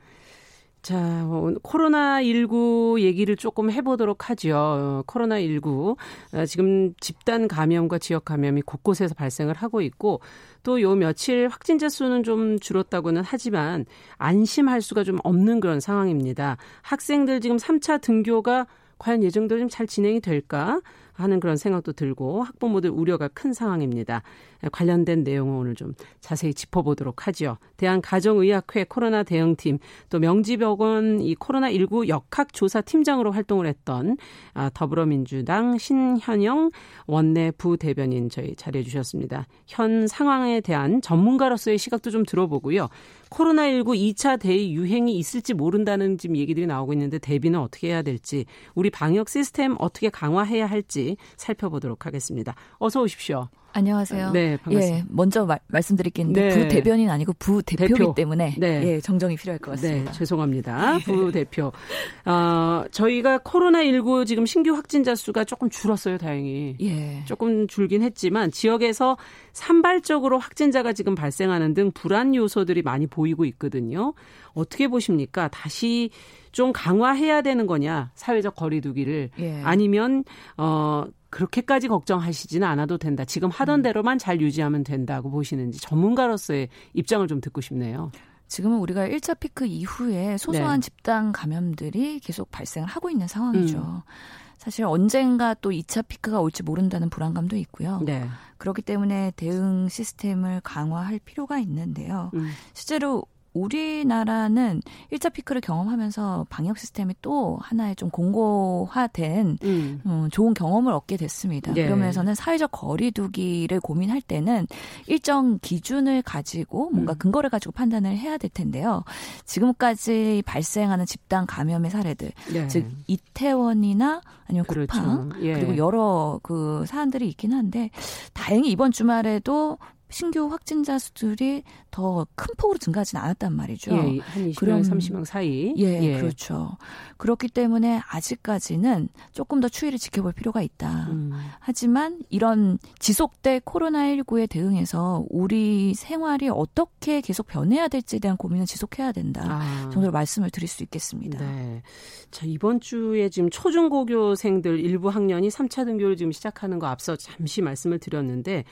자, 코로나19 얘기를 조금 해보도록 하죠. 코로나19. 어, 지금 집단 감염과 지역 감염이 곳곳에서 발생을 하고 있고, 또 요 며칠 확진자 수는 좀 줄었다고는 하지만, 안심할 수가 좀 없는 그런 상황입니다. 학생들 지금 3차 등교가 과연 예정대로 좀 잘 진행이 될까? 하는 그런 생각도 들고 학부모들 우려가 큰 상황입니다. 관련된 내용을 오늘 좀 자세히 짚어보도록 하죠. 대한가정의학회 코로나 대응팀 또 명지병원 이 코로나19 역학조사 팀장으로 활동을 했던 아, 더불어민주당 신현영 원내 부대변인 저희 자리해 주셨습니다. 현 상황에 대한 전문가로서의 시각도 좀 들어보고요. 코로나19 2차 대의 유행이 있을지 모른다는 지금 얘기들이 나오고 있는데 대비는 어떻게 해야 될지 우리 방역 시스템 어떻게 강화해야 할지 살펴보도록 하겠습니다. 어서 오십시오. 안녕하세요. 네, 반갑습니다. 예, 먼저 말, 말씀드릴 게 있는데 네. 부 대변인 아니고 부 대표이기 대표. 때문에 네. 예, 정정이 필요할 것 같습니다. 네, 죄송합니다. 부 대표. 어, 저희가 코로나 19 지금 신규 확진자 수가 조금 줄었어요, 다행히. 예. 조금 줄긴 했지만 지역에서 산발적으로 확진자가 지금 발생하는 등 불안 요소들이 많이 보이고 있거든요. 어떻게 보십니까? 다시 좀 강화해야 되는 거냐? 사회적 거리두기를 예. 아니면 어 그렇게까지 걱정하시지는 않아도 된다. 지금 하던 음. 대로만 잘 유지하면 된다고 보시는지 전문가로서의 입장을 좀 듣고 싶네요. 지금은 우리가 1차 피크 이후에 소소한 네. 집단 감염들이 계속 발생을 하고 있는 상황이죠. 음. 사실 언젠가 또 2차 피크가 올지 모른다는 불안감도 있고요. 네. 그렇기 때문에 대응 시스템을 강화할 필요가 있는데요. 음. 실제로 우리나라는 1차 피크를 경험하면서 방역 시스템이 또 하나의 좀 공고화된 음. 음, 좋은 경험을 얻게 됐습니다. 네. 그러면서는 사회적 거리두기를 고민할 때는 일정 기준을 가지고 뭔가 음. 근거를 가지고 판단을 해야 될 텐데요. 지금까지 발생하는 집단 감염의 사례들, 네. 즉 이태원이나 아니면 그렇죠. 쿠팡 예. 그리고 여러 그 사안들이 있긴 한데 다행히 이번 주말에도 신규 확진자 수들이 더 큰 폭으로 증가하지는 않았단 말이죠. 예, 한 20명, 30명 사이. 예, 예, 그렇죠. 그렇기 때문에 아직까지는 조금 더 추이를 지켜볼 필요가 있다. 음. 하지만 이런 지속될 코로나19에 대응해서 우리 생활이 어떻게 계속 변해야 될지에 대한 고민은 지속해야 된다. 아. 정도로 말씀을 드릴 수 있겠습니다. 네. 자, 이번 주에 지금 초중고교생들 일부 학년이 3차 등교를 지금 시작하는 거 앞서 잠시 말씀을 드렸는데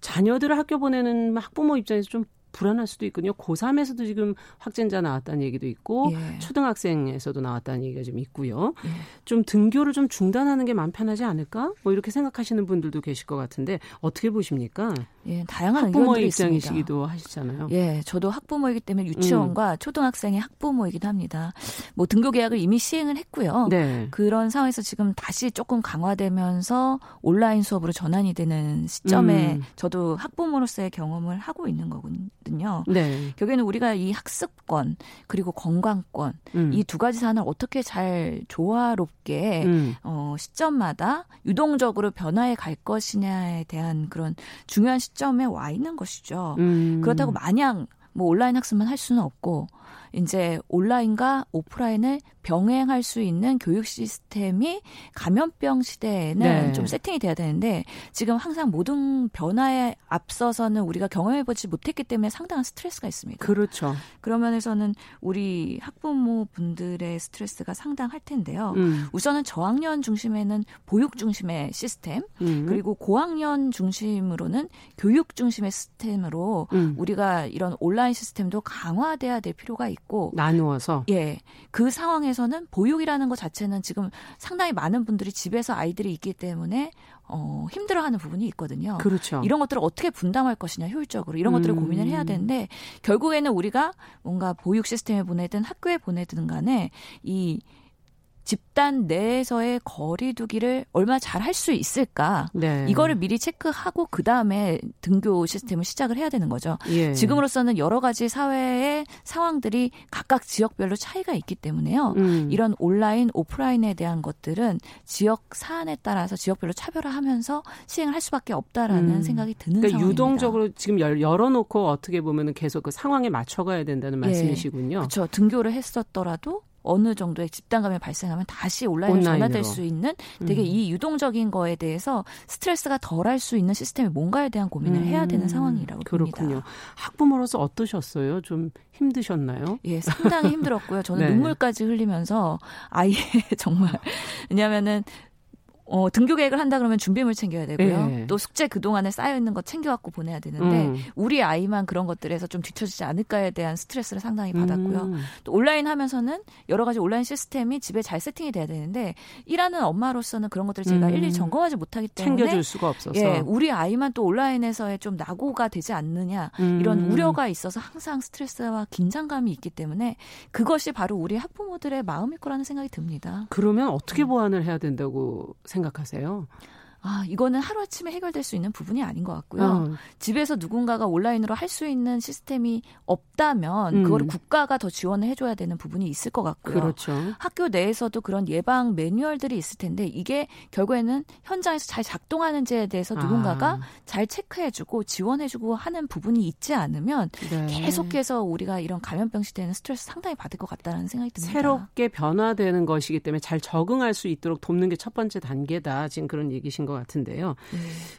자녀들을 학교 보내는 학부모 입장에서 좀 불안할 수도 있거든요. 고3에서도 지금 확진자 나왔다는 얘기도 있고 예. 초등학생에서도 나왔다는 얘기가 좀 있고요. 예. 좀 등교를 좀 중단하는 게 마음 편하지 않을까? 뭐 이렇게 생각하시는 분들도 계실 것 같은데 어떻게 보십니까? 예, 다양한 학부모의 입장이시기도 있습니다. 하시잖아요. 예, 저도 학부모이기 때문에 유치원과 음. 초등학생의 학부모이기도 합니다. 뭐 등교 계약을 이미 시행을 했고요. 네. 그런 상황에서 지금 다시 조금 강화되면서 온라인 수업으로 전환이 되는 시점에 음. 저도 학부모로서의 경험을 하고 있는 거 거든요. 네. 결국에는 우리가 이 학습권 그리고 건강권 음. 이두 가지 사안을 어떻게 잘 조화롭게 음. 어, 시점마다 유동적으로 변화해 갈 것이냐에 대한 그런 중요한 시점 시점에 와 있는 것이죠. 음. 그렇다고 마냥 뭐 온라인 학습만 할 수는 없고 이제 온라인과 오프라인을 병행할 수 있는 교육 시스템이 감염병 시대에는 네. 좀 세팅이 돼야 되는데 지금 항상 모든 변화에 앞서서는 우리가 경험해보지 못했기 때문에 상당한 스트레스가 있습니다. 그렇죠. 그런 면에서는 우리 학부모 분들의 스트레스가 상당할 텐데요. 음. 우선은 저학년 중심에는 보육 중심의 시스템 음. 그리고 고학년 중심으로는 교육 중심의 시스템으로 음. 우리가 이런 온라인 시스템도 강화돼야 될 필요가 있고 나누어서 예 그 상황에서 한에서는 보육이라는 것 자체는 지금 상당히 많은 분들이 집에서 아이들이 있기 때문에 어, 힘들어하는 부분이 있거든요. 그렇죠. 이런 것들을 어떻게 분담할 것이냐 효율적으로 이런 것들을 음. 고민을 해야 되는데 결국에는 우리가 뭔가 보육 시스템에 보내든 학교에 보내든 간에 이 집단 내에서의 거리두기를 얼마나 잘 할 수 있을까? 네. 이거를 미리 체크하고 그 다음에 등교 시스템을 시작을 해야 되는 거죠. 예. 지금으로서는 여러 가지 사회의 상황들이 각각 지역별로 차이가 있기 때문에요. 음. 이런 온라인, 오프라인에 대한 것들은 지역 사안에 따라서 지역별로 차별화하면서 시행을 할 수밖에 없다라는 음. 생각이 드는 그러니까 상황입니다. 유동적으로 지금 열어놓고 어떻게 보면 계속 그 상황에 맞춰가야 된다는 예. 말씀이시군요. 그렇죠. 등교를 했었더라도 어느 정도의 집단 감염이 발생하면 다시 온라인으로, 온라인으로. 전환될 수 있는 되게 음. 이 유동적인 거에 대해서 스트레스가 덜할 수 있는 시스템이 뭔가에 대한 고민을 음. 해야 되는 음. 상황이라고 그렇군요. 봅니다. 학부모로서 어떠셨어요? 좀 힘드셨나요? 예, 상당히 힘들었고요. 저는 네. 눈물까지 흘리면서 아예 정말 왜냐하면은 어, 등교 계획을 한다 그러면 준비물 챙겨야 되고요. 네. 또 숙제 그동안에 쌓여 있는 거 챙겨갖고 보내야 되는데 음. 우리 아이만 그런 것들에서 좀 뒤처지지 않을까에 대한 스트레스를 상당히 받았고요. 음. 또 온라인 하면서는 여러 가지 온라인 시스템이 집에 잘 세팅이 돼야 되는데 일하는 엄마로서는 그런 것들을 제가 음. 일일이 점검하지 못하기 때문에 챙겨줄 수가 없어서 예, 우리 아이만 또 온라인에서의 좀 낙오가 되지 않느냐 이런 음. 우려가 있어서 항상 스트레스와 긴장감이 있기 때문에 그것이 바로 우리 학부모들의 마음일 거라는 생각이 듭니다. 그러면 어떻게 음. 보완을 해야 된다고 생각하세요? 생각하세요? 아, 이거는 하루아침에 해결될 수 있는 부분이 아닌 것 같고요. 어. 집에서 누군가가 온라인으로 할 수 있는 시스템이 없다면 음. 그거를 국가가 더 지원을 해줘야 되는 부분이 있을 것 같고요. 그렇죠. 학교 내에서도 그런 예방 매뉴얼들이 있을 텐데 이게 결국에는 현장에서 잘 작동하는지에 대해서 누군가가 아. 잘 체크해주고 지원해주고 하는 부분이 있지 않으면 네. 계속해서 우리가 이런 감염병 시대에는 스트레스 상당히 받을 것 같다는 생각이 듭니다. 새롭게 변화되는 것이기 때문에 잘 적응할 수 있도록 돕는 게 첫 번째 단계다. 지금 그런 얘기신 것 같은데요.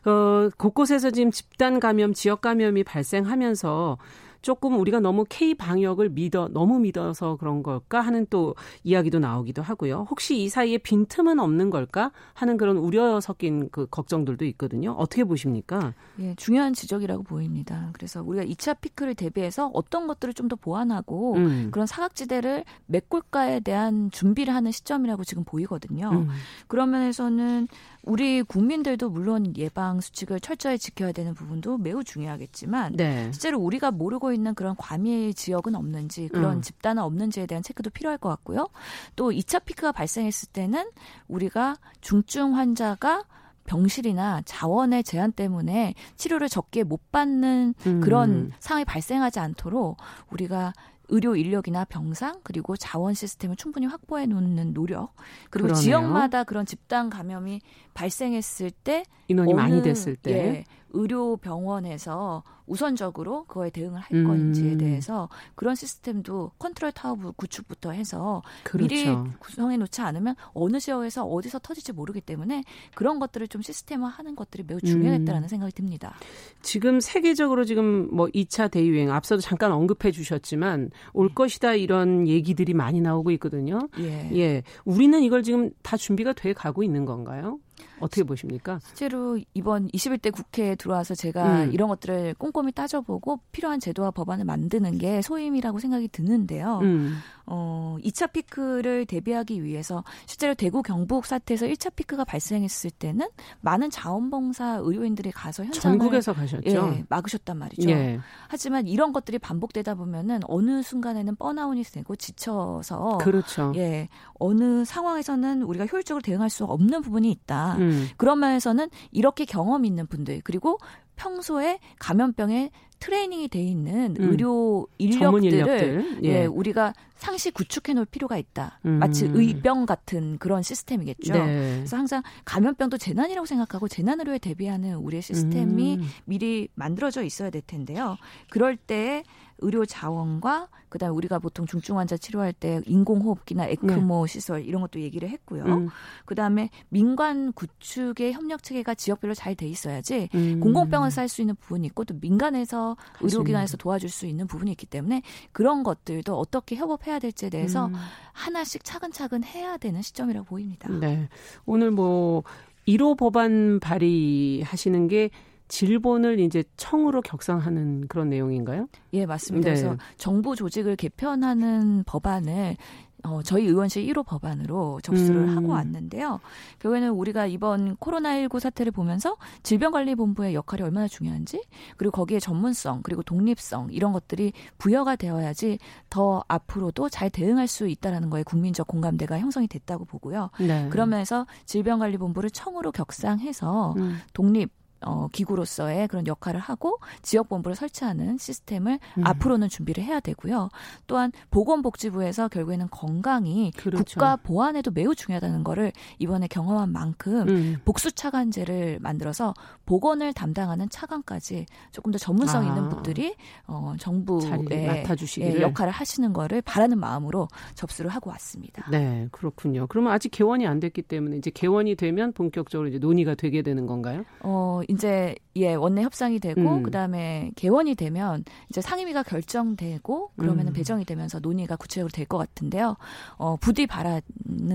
네. 어, 곳곳에서 지금 집단 감염, 지역 감염이 발생하면서 조금 우리가 너무 K 방역을 믿어 너무 믿어서 그런 걸까 하는 또 이야기도 나오기도 하고요. 혹시 이 사이에 빈틈은 없는 걸까 하는 그런 우려 섞인 그 걱정들도 있거든요. 어떻게 보십니까? 예, 중요한 지적이라고 보입니다. 그래서 우리가 2차 피크를 대비해서 어떤 것들을 좀 더 보완하고 음. 그런 사각지대를 메꿀까에 대한 준비를 하는 시점이라고 지금 보이거든요. 음. 그런 면에서는 우리 국민들도 물론 예방 수칙을 철저히 지켜야 되는 부분도 매우 중요하겠지만 네. 실제로 우리가 모르고 있는 그런 과밀 지역은 없는지 그런 음. 집단은 없는지에 대한 체크도 필요할 것 같고요. 또 2차 피크가 발생했을 때는 우리가 중증 환자가 병실이나 자원의 제한 때문에 치료를 적게 못 받는 음. 그런 상황이 발생하지 않도록 우리가 의료 인력이나 병상 그리고 자원 시스템을 충분히 확보해 놓는 노력 그리고 그러네요. 지역마다 그런 집단 감염이 발생했을 때 인원이 많이 됐을 때 예, 의료 병원에서 우선적으로 그거에 대응을 할 음. 건지에 대해서 그런 시스템도 컨트롤 타워 구축부터 해서 그렇죠. 미리 구성해 놓지 않으면 어느 지역에서 어디서 터질지 모르기 때문에 그런 것들을 좀 시스템화하는 것들이 매우 중요했다라는 음. 생각이 듭니다. 지금 세계적으로 지금 뭐 2차 대유행 앞서도 잠깐 언급해 주셨지만 올 네. 것이다 이런 얘기들이 많이 나오고 있거든요. 예. 예. 우리는 이걸 지금 다 준비가 돼 가고 있는 건가요? 어떻게 보십니까? 실제로 이번 21대 국회에 들어와서 제가 음. 이런 것들을 꼼꼼히 따져보고 필요한 제도와 법안을 만드는 게 소임이라고 생각이 드는데요. 음. 어, 2차 피크를 대비하기 위해서 실제로 대구 경북 사태에서 1차 피크가 발생했을 때는 많은 자원봉사 의료인들이 가서 현장을 전국에서 가셨죠. 예, 막으셨단 말이죠. 예. 하지만 이런 것들이 반복되다 보면은 어느 순간에는 뻔아웃이 되고 지쳐서 그렇죠. 예. 어느 상황에서는 우리가 효율적으로 대응할 수 없는 부분이 있다. 음. 그런 면에서는 이렇게 경험 있는 분들 그리고 평소에 감염병에 트레이닝이 돼 있는 음. 의료 인력들을 예. 예. 우리가 상시 구축해 놓을 필요가 있다. 음. 마치 의병 같은 그런 시스템이겠죠. 네. 그래서 항상 감염병도 재난이라고 생각하고 재난 의료에 대비하는 우리의 시스템이 음. 미리 만들어져 있어야 될 텐데요. 그럴 때 의료 자원과 그다음에 우리가 보통 중증 환자 치료할 때 인공호흡기나 에크모 네. 시설 이런 것도 얘기를 했고요. 음. 그다음에 민간 구축의 협력 체계가 지역별로 잘 돼 있어야지 음. 공공병원 쌓일 수 있는 부분이 있고 또 민간에서 의료기관에서 도와줄 수 있는 부분이 있기 때문에 그런 것들도 어떻게 협업해야 될지에 대해서 음. 하나씩 차근차근 해야 되는 시점이라고 보입니다. 네. 오늘 뭐 1호 법안 발의하시는 게 질본을 이제 청으로 격상하는 그런 내용인가요? 예, 맞습니다. 네. 그래서 정부 조직을 개편하는 법안을 어, 저희 의원실 1호 법안으로 접수를 음. 하고 왔는데요. 결국에는 우리가 이번 코로나19 사태를 보면서 질병관리본부의 역할이 얼마나 중요한지, 그리고 거기에 전문성, 그리고 독립성, 이런 것들이 부여가 되어야지 더 앞으로도 잘 대응할 수 있다라는 거에 국민적 공감대가 형성이 됐다고 보고요. 네. 그러면서 질병관리본부를 청으로 격상해서 음. 독립, 어, 기구로서의 그런 역할을 하고 지역본부를 설치하는 시스템을 음. 앞으로는 준비를 해야 되고요. 또한 보건복지부에서 결국에는 건강이 그렇죠. 국가 보안에도 매우 중요하다는 거를 이번에 경험한 만큼 음. 복수 차관제를 만들어서 보건을 담당하는 차관까지 조금 더 전문성 아. 있는 분들이 어, 정부의 예, 역할을 하시는 거를 바라는 마음으로 접수를 하고 왔습니다. 네, 그렇군요. 그러면 아직 개원이 안 됐기 때문에 이제 개원이 되면 본격적으로 이제 논의가 되게 되는 건가요? 어, 이제 예 원내 협상이 되고 음. 그다음에 개원이 되면 이제 상임위가 결정되고 그러면은 음. 배정이 되면서 논의가 구체적으로 될 것 같은데요. 어 부디 바라는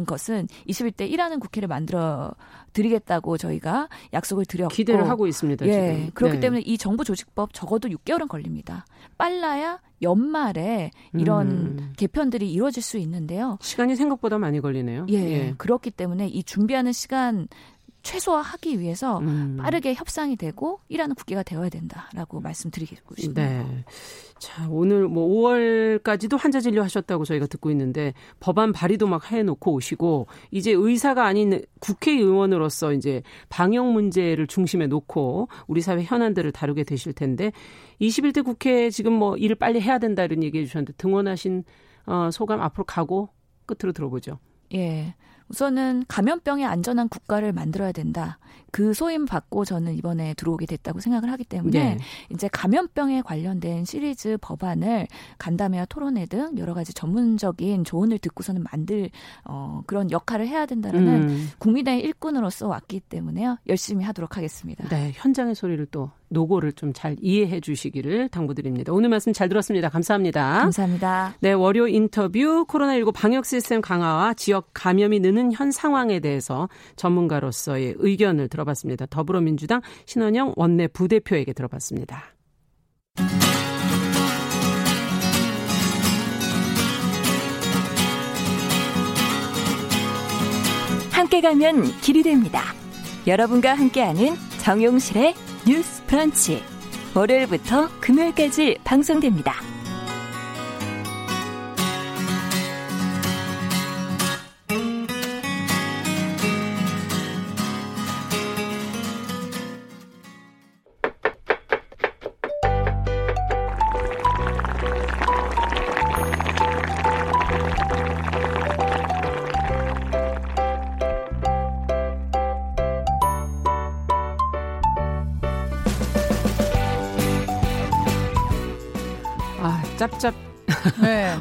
것은 21대 1하는 국회를 만들어 드리겠다고 저희가 약속을 드렸고 기대를 하고 있습니다. 예 지금. 그렇기 네. 때문에 이 정부 조직법 적어도 6개월은 걸립니다. 빨라야 연말에 이런 음. 개편들이 이루어질 수 있는데요. 시간이 생각보다 많이 걸리네요. 예, 예. 그렇기 때문에 이 준비하는 시간 최소화하기 위해서 음. 빠르게 협상이 되고 일하는 국회가 되어야 된다라고 말씀드리고 싶네요. 네. 자, 오늘 뭐 5월까지도 환자 진료 하셨다고 저희가 듣고 있는데 법안 발의도 막 해놓고 오시고 이제 의사가 아닌 국회의원으로서 이제 방역 문제를 중심에 놓고 우리 사회 현안들을 다루게 되실 텐데 21대 국회 지금 뭐 일을 빨리 해야 된다 이런 얘기해 주셨는데 등원하신 어, 소감 앞으로 가고 끝으로 들어보죠. 예. 우선은 감염병에 안전한 국가를 만들어야 된다. 그 소임 받고 저는 이번에 들어오게 됐다고 생각을 하기 때문에 네. 이제 감염병에 관련된 시리즈 법안을 간담회와 토론회 등 여러 가지 전문적인 조언을 듣고서는 만들 어, 그런 역할을 해야 된다라는 음. 국민의 일꾼으로서 왔기 때문에요. 열심히 하도록 하겠습니다. 네, 현장의 소리를 또 노고를 좀 잘 이해해 주시기를 당부드립니다. 오늘 말씀 잘 들었습니다. 감사합니다. 감사합니다. 네, 월요 인터뷰 코로나19 방역 시스템 강화와 지역 감염이 느는 현 상황에 대해서 전문가로서의 의견을 들어봤습니다. 더불어민주당 신원영 원내 부대표에게 들어봤습니다. 함께 가면 길이 됩니다. 여러분과 함께하는 정용실의 뉴스 브런치. 월요일부터 금요일까지 방송됩니다.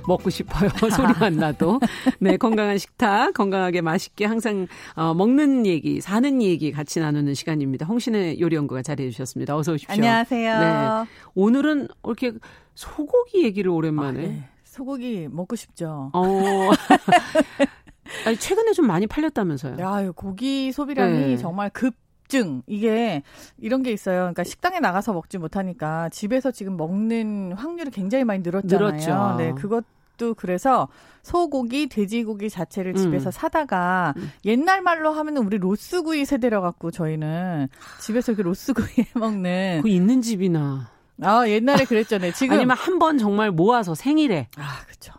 먹고 싶어요. 소리만 나도. 네, 건강한 식탁, 건강하게 맛있게 항상 어, 먹는 얘기, 사는 얘기 같이 나누는 시간입니다. 홍신의 요리연구가 자리해 주셨습니다. 어서 오십시오. 안녕하세요. 네. 오늘은 이렇게 소고기 얘기를 오랜만에. 아, 네. 소고기 먹고 싶죠. 어. 아니, 최근에 좀 많이 팔렸다면서요? 야, 고기 소비량이 네. 정말 급 급증 이게 이런 게 있어요. 그러니까 식당에 나가서 먹지 못하니까 집에서 지금 먹는 확률이 굉장히 많이 늘었잖아요. 늘었죠. 네, 그것도 그래서 소고기, 돼지고기 자체를 집에서 음. 사다가 음. 옛날 말로 하면은 우리 로스구이 세대려 갖고 저희는 집에서 이렇게 로스구이 해 먹는 그 있는 집이나 아 옛날에 그랬잖아요. 지금 아니면 한 번 정말 모아서 생일에 아 그렇죠.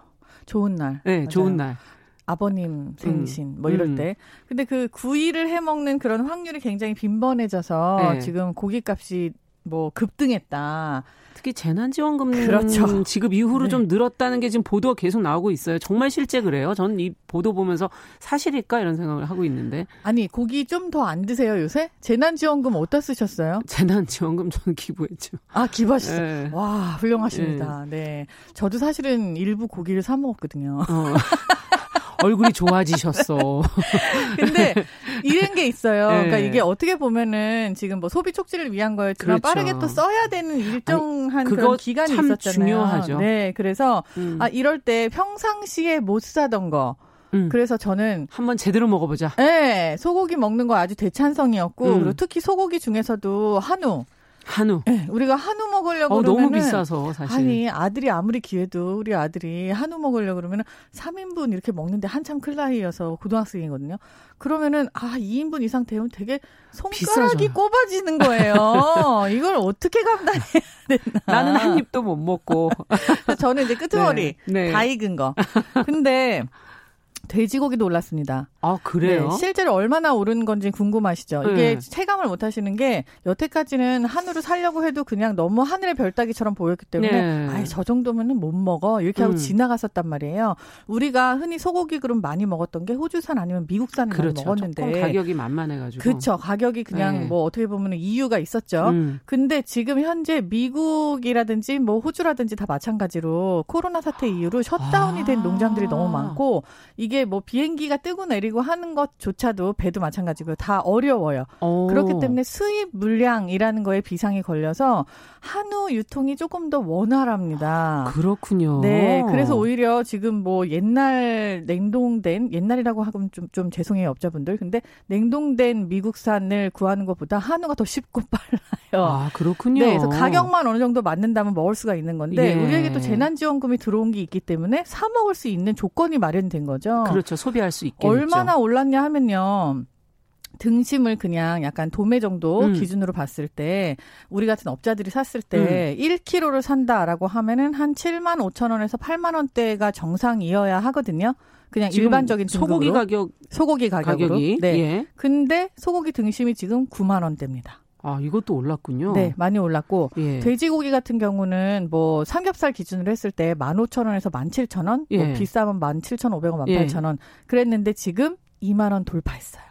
좋은 날. 네, 맞아요. 좋은 날. 아버님 생신 음. 뭐 이럴 음. 때. 근데 그 구이를 해 먹는 그런 확률이 굉장히 빈번해져서 네. 지금 고기값이 뭐 급등했다. 특히 재난지원금 그렇죠. 지급 이후로 네. 좀 늘었다는 게 지금 보도가 계속 나오고 있어요. 정말 실제 그래요? 저는 이 보도 보면서 사실일까 이런 생각을 하고 있는데. 아니 고기 좀 더 안 드세요 요새? 재난지원금 어디다 쓰셨어요? 재난지원금 저는 기부했죠. 아 기부하셨어요? 네. 와 훌륭하십니다. 네. 네. 저도 사실은 일부 고기를 사 먹었거든요. 어. 얼굴이 좋아지셨어. 근데 이런 게 있어요. 네. 그러니까 이게 어떻게 보면은 지금 뭐 소비 촉진을 위한 거였지만 그렇죠. 빠르게 또 써야 되는 일정한 아니, 그런 기간이 있었잖아요. 중요하죠. 네, 그래서 음. 아 이럴 때 평상시에 못 사던 거 음. 그래서 저는 한번 제대로 먹어보자. 네, 소고기 먹는 거 아주 대찬성이었고 음. 그리고 특히 소고기 중에서도 한우. 한우. 네, 우리가 한우 먹으려고 어, 그러면 너무 비싸서 사실. 아니 아들이 아무리 기회도 우리 아들이 한우 먹으려고 그러면은 3인분 이렇게 먹는데 한참 클 나이여서 고등학생이거든요. 그러면은 아 2인분 이상 되면 되게 손가락이 비싸죠. 꼽아지는 거예요. 이걸 어떻게 감당해야 되나? 나는 한 입도 못 먹고. 저는 이제 끄트머리 네, 네. 다 익은 거. 근데 돼지고기도 올랐습니다. 아, 그래요? 네, 실제로 얼마나 오른 건지 궁금하시죠? 네. 이게 체감을 못 하시는 게 여태까지는 한우를 살려고 해도 그냥 너무 하늘의 별 따기처럼 보였기 때문에 네. 아예 저 정도면은 못 먹어. 이렇게 하고 음. 지나갔었단 말이에요. 우리가 흔히 소고기 그럼 많이 먹었던 게 호주산 아니면 미국산을 그렇죠. 많이 먹었는데 가격이 만만해 가지고. 그렇죠. 가격이 그냥 네. 뭐 어떻게 보면 이유가 있었죠. 음. 근데 지금 현재 미국이라든지 뭐 호주라든지 다 마찬가지로 코로나 사태 이후로 셧다운이 된 아. 농장들이 너무 많고 이게 이게 뭐 비행기가 뜨고 내리고 하는 것조차도 배도 마찬가지고요. 다 어려워요. 오. 그렇기 때문에 수입 물량이라는 거에 비상이 걸려서 한우 유통이 조금 더 원활합니다. 그렇군요. 네. 그래서 오히려 지금 뭐 옛날 냉동된 옛날이라고 하면 좀, 좀 죄송해요 업자분들. 근데 냉동된 미국산을 구하는 것보다 한우가 더 쉽고 빨라요. 아 그렇군요. 네. 그래서 가격만 어느 정도 맞는다면 먹을 수가 있는 건데 예. 우리에게 또 재난지원금이 들어온 게 있기 때문에 사 먹을 수 있는 조건이 마련된 거죠. 그렇죠. 소비할 수 있게. 얼마나 올랐냐 하면요. 등심을 그냥 약간 도매 정도 음. 기준으로 봤을 때 우리 같은 업자들이 샀을 때 음. 1kg를 산다라고 하면은 한 7만 5천 원에서 8만 원대가 정상이어야 하거든요. 그냥 일반적인 등급으로. 소고기 가격 소고기 가격으로. 가격이, 네. 예. 근데 소고기 등심이 지금 9만 원대입니다. 아, 이것도 올랐군요. 네, 많이 올랐고 예. 돼지고기 같은 경우는 뭐 삼겹살 기준으로 했을 때 15,000원에서 17,000원, 뭐 예. 뭐 비싸면 17,500원, 18,000원 예. 그랬는데 지금 2만 원 돌파했어요.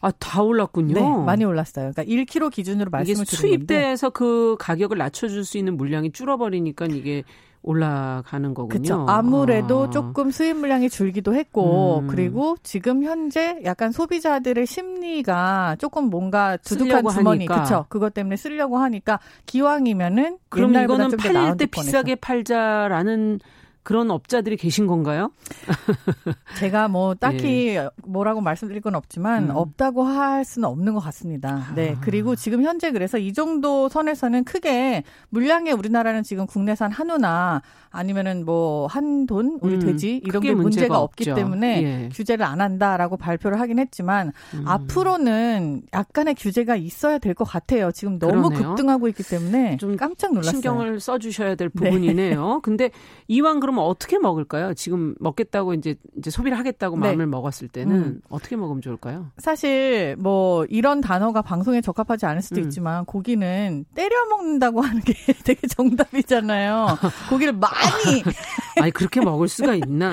아, 다 올랐군요. 네, 많이 올랐어요. 그러니까 1kg 기준으로 말씀을 드리는데 수입돼서 그 가격을 낮춰줄 수 있는 물량이 줄어버리니까 이게 올라가는 거군요. 그렇죠. 아무래도 아. 조금 수입 물량이 줄기도 했고 음. 그리고 지금 현재 약간 소비자들의 심리가 조금 뭔가 두둑한 주머니 그렇죠. 그것 때문에 쓰려고 하니까 기왕이면은 그럼 이거는 팔릴 때 비싸게 팔자라는 그런 업자들이 계신 건가요? 제가 뭐 딱히 예. 뭐라고 말씀드릴 건 없지만 음. 없다고 할 수는 없는 것 같습니다. 네. 아. 그리고 지금 현재 그래서 이 정도 선에서는 크게 물량에 우리나라는 지금 국내산 한우나 아니면은 뭐 한돈 우리 음, 돼지 이런 게 문제가 없기 없죠. 때문에 예. 규제를 안 한다라고 발표를 하긴 했지만 음. 앞으로는 약간의 규제가 있어야 될 것 같아요. 지금 너무 그러네요. 급등하고 있기 때문에 좀 깜짝 놀랐어요. 신경을 써 주셔야 될 부분이네요. 네. 근데 이왕 그 러면 어떻게 먹을까요? 지금 먹겠다고 이제 이제 소비를 하겠다고 네. 마음을 먹었을 때는 음. 어떻게 먹으면 좋을까요? 사실 뭐 이런 단어가 방송에 적합하지 않을 수도 음. 있지만 고기는 때려 먹는다고 하는 게 되게 정답이잖아요. 고기를 막 많이. 아니 그렇게 먹을 수가 있나?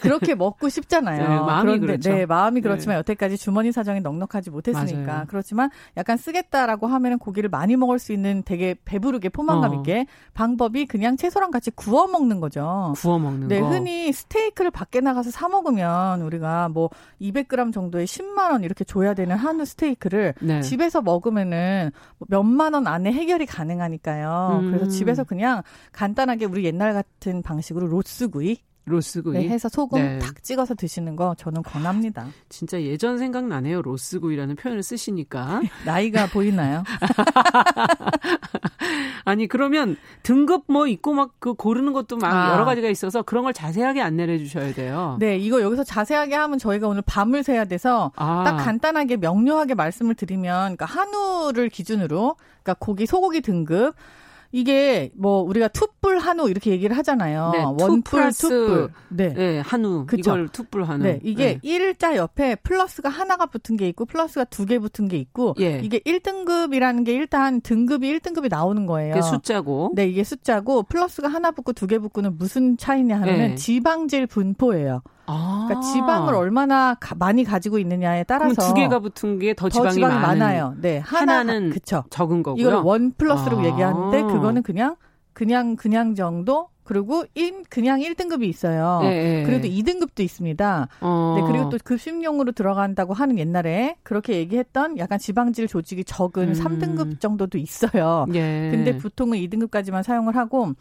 그렇게 먹고 싶잖아요. 네, 마음이 그런데, 그렇죠. 네, 마음이 네. 그렇지만 네. 여태까지 주머니 사정이 넉넉하지 못했으니까 맞아요. 그렇지만 약간 쓰겠다라고 하면은 고기를 많이 먹을 수 있는 되게 배부르게 포만감 어. 있게 방법이 그냥 채소랑 같이 구워 먹는 거죠. 구워 먹는 네, 거. 흔히 스테이크를 밖에 나가서 사 먹으면 우리가 뭐 200g 정도에 10만 원 이렇게 줘야 되는 한우 스테이크를 네. 집에서 먹으면은 뭐 몇만 원 안에 해결이 가능하니까요. 음. 그래서 집에서 그냥 간단하게 우리 옛날 같은 방식으로 로스구이 로스구이 네, 해서 소금 네. 탁 찍어서 드시는 거 저는 권합니다. 진짜 예전 생각나네요. 로스구이라는 표현을 쓰시니까 나이가 보이나요? 아니 그러면 등급 뭐 있고 막 그 고르는 것도 막 아. 여러 가지가 있어서 그런 걸 자세하게 안내를 해주셔야 돼요. 네, 이거 여기서 자세하게 하면 저희가 오늘 밤을 새야 돼서 아. 딱 간단하게 명료하게 말씀을 드리면 그러니까 한우를 기준으로 그러니까 고기 소고기 등급 이게 뭐 우리가 투뿔 한우 이렇게 얘기를 하잖아요. 네, 원뿔, 투뿔. 네. 네, 한우. 그쵸? 이걸 투뿔 한우. 네, 이게 네. 1자 옆에 플러스가 하나가 붙은 게 있고 플러스가 두 개 붙은 게 있고 예. 이게 1등급이라는 게 일단 등급이 1등급이 나오는 거예요. 숫자고. 네, 이게 숫자고 플러스가 하나 붙고 두 개 붙고는 무슨 차이냐 하면 네. 지방질 분포예요. 아. 그러니까 지방을 얼마나 가, 많이 가지고 있느냐에 따라서 두 개가 붙은 게 더 지방이, 더 지방이 많아요. 네, 하나, 는 그쵸. 적은 거고요. 이걸 원 플러스로 아. 얘기하는데 그거는 그냥 그냥 그냥 정도 그리고 인 그냥 1등급이 있어요. 네. 그래도 2등급도 있습니다. 어. 네, 그리고 또 급식용으로 들어간다고 하는 옛날에 그렇게 얘기했던 약간 지방질 조직이 적은 음. 3등급 정도도 있어요. 예. 근데 보통은 2등급까지만 사용을 하고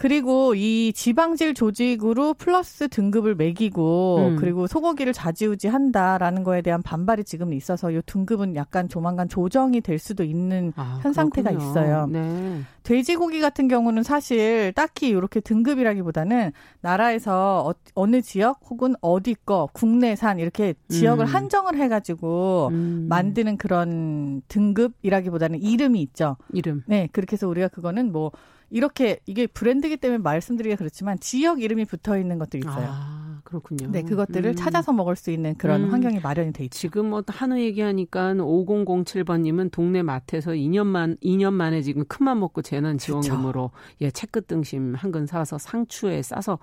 그리고 이 지방질 조직으로 플러스 등급을 매기고 음. 그리고 소고기를 좌지우지 한다라는 거에 대한 반발이 지금 있어서 이 등급은 약간 조만간 조정이 될 수도 있는 아, 현 상태가 있어요. 네. 돼지고기 같은 경우는 사실 딱히 이렇게 등급이라기보다는 나라에서 어, 느 지역 혹은 어디 거 국내산 이렇게 지역을 음. 한정을 해가지고 음. 만드는 그런 등급이라기보다는 이름이 있죠. 이름. 네, 그렇게 해서 우리가 그거는 뭐 이렇게 이게 브랜드기 때문에 말씀드리기가 그렇지만 지역 이름이 붙어 있는 것도 있어요. 아, 그렇군요. 네, 그것들을 음. 찾아서 먹을 수 있는 그런 음. 환경이 마련이 돼 있죠. 지금 뭐 한우 얘기하니까 5007번님은 동네 마트에서 2년 만 2년 만에 지금 큰맘 먹고 재난 지원금으로. 예 채끝 등심 한 근 사서 상추에 싸서 뭐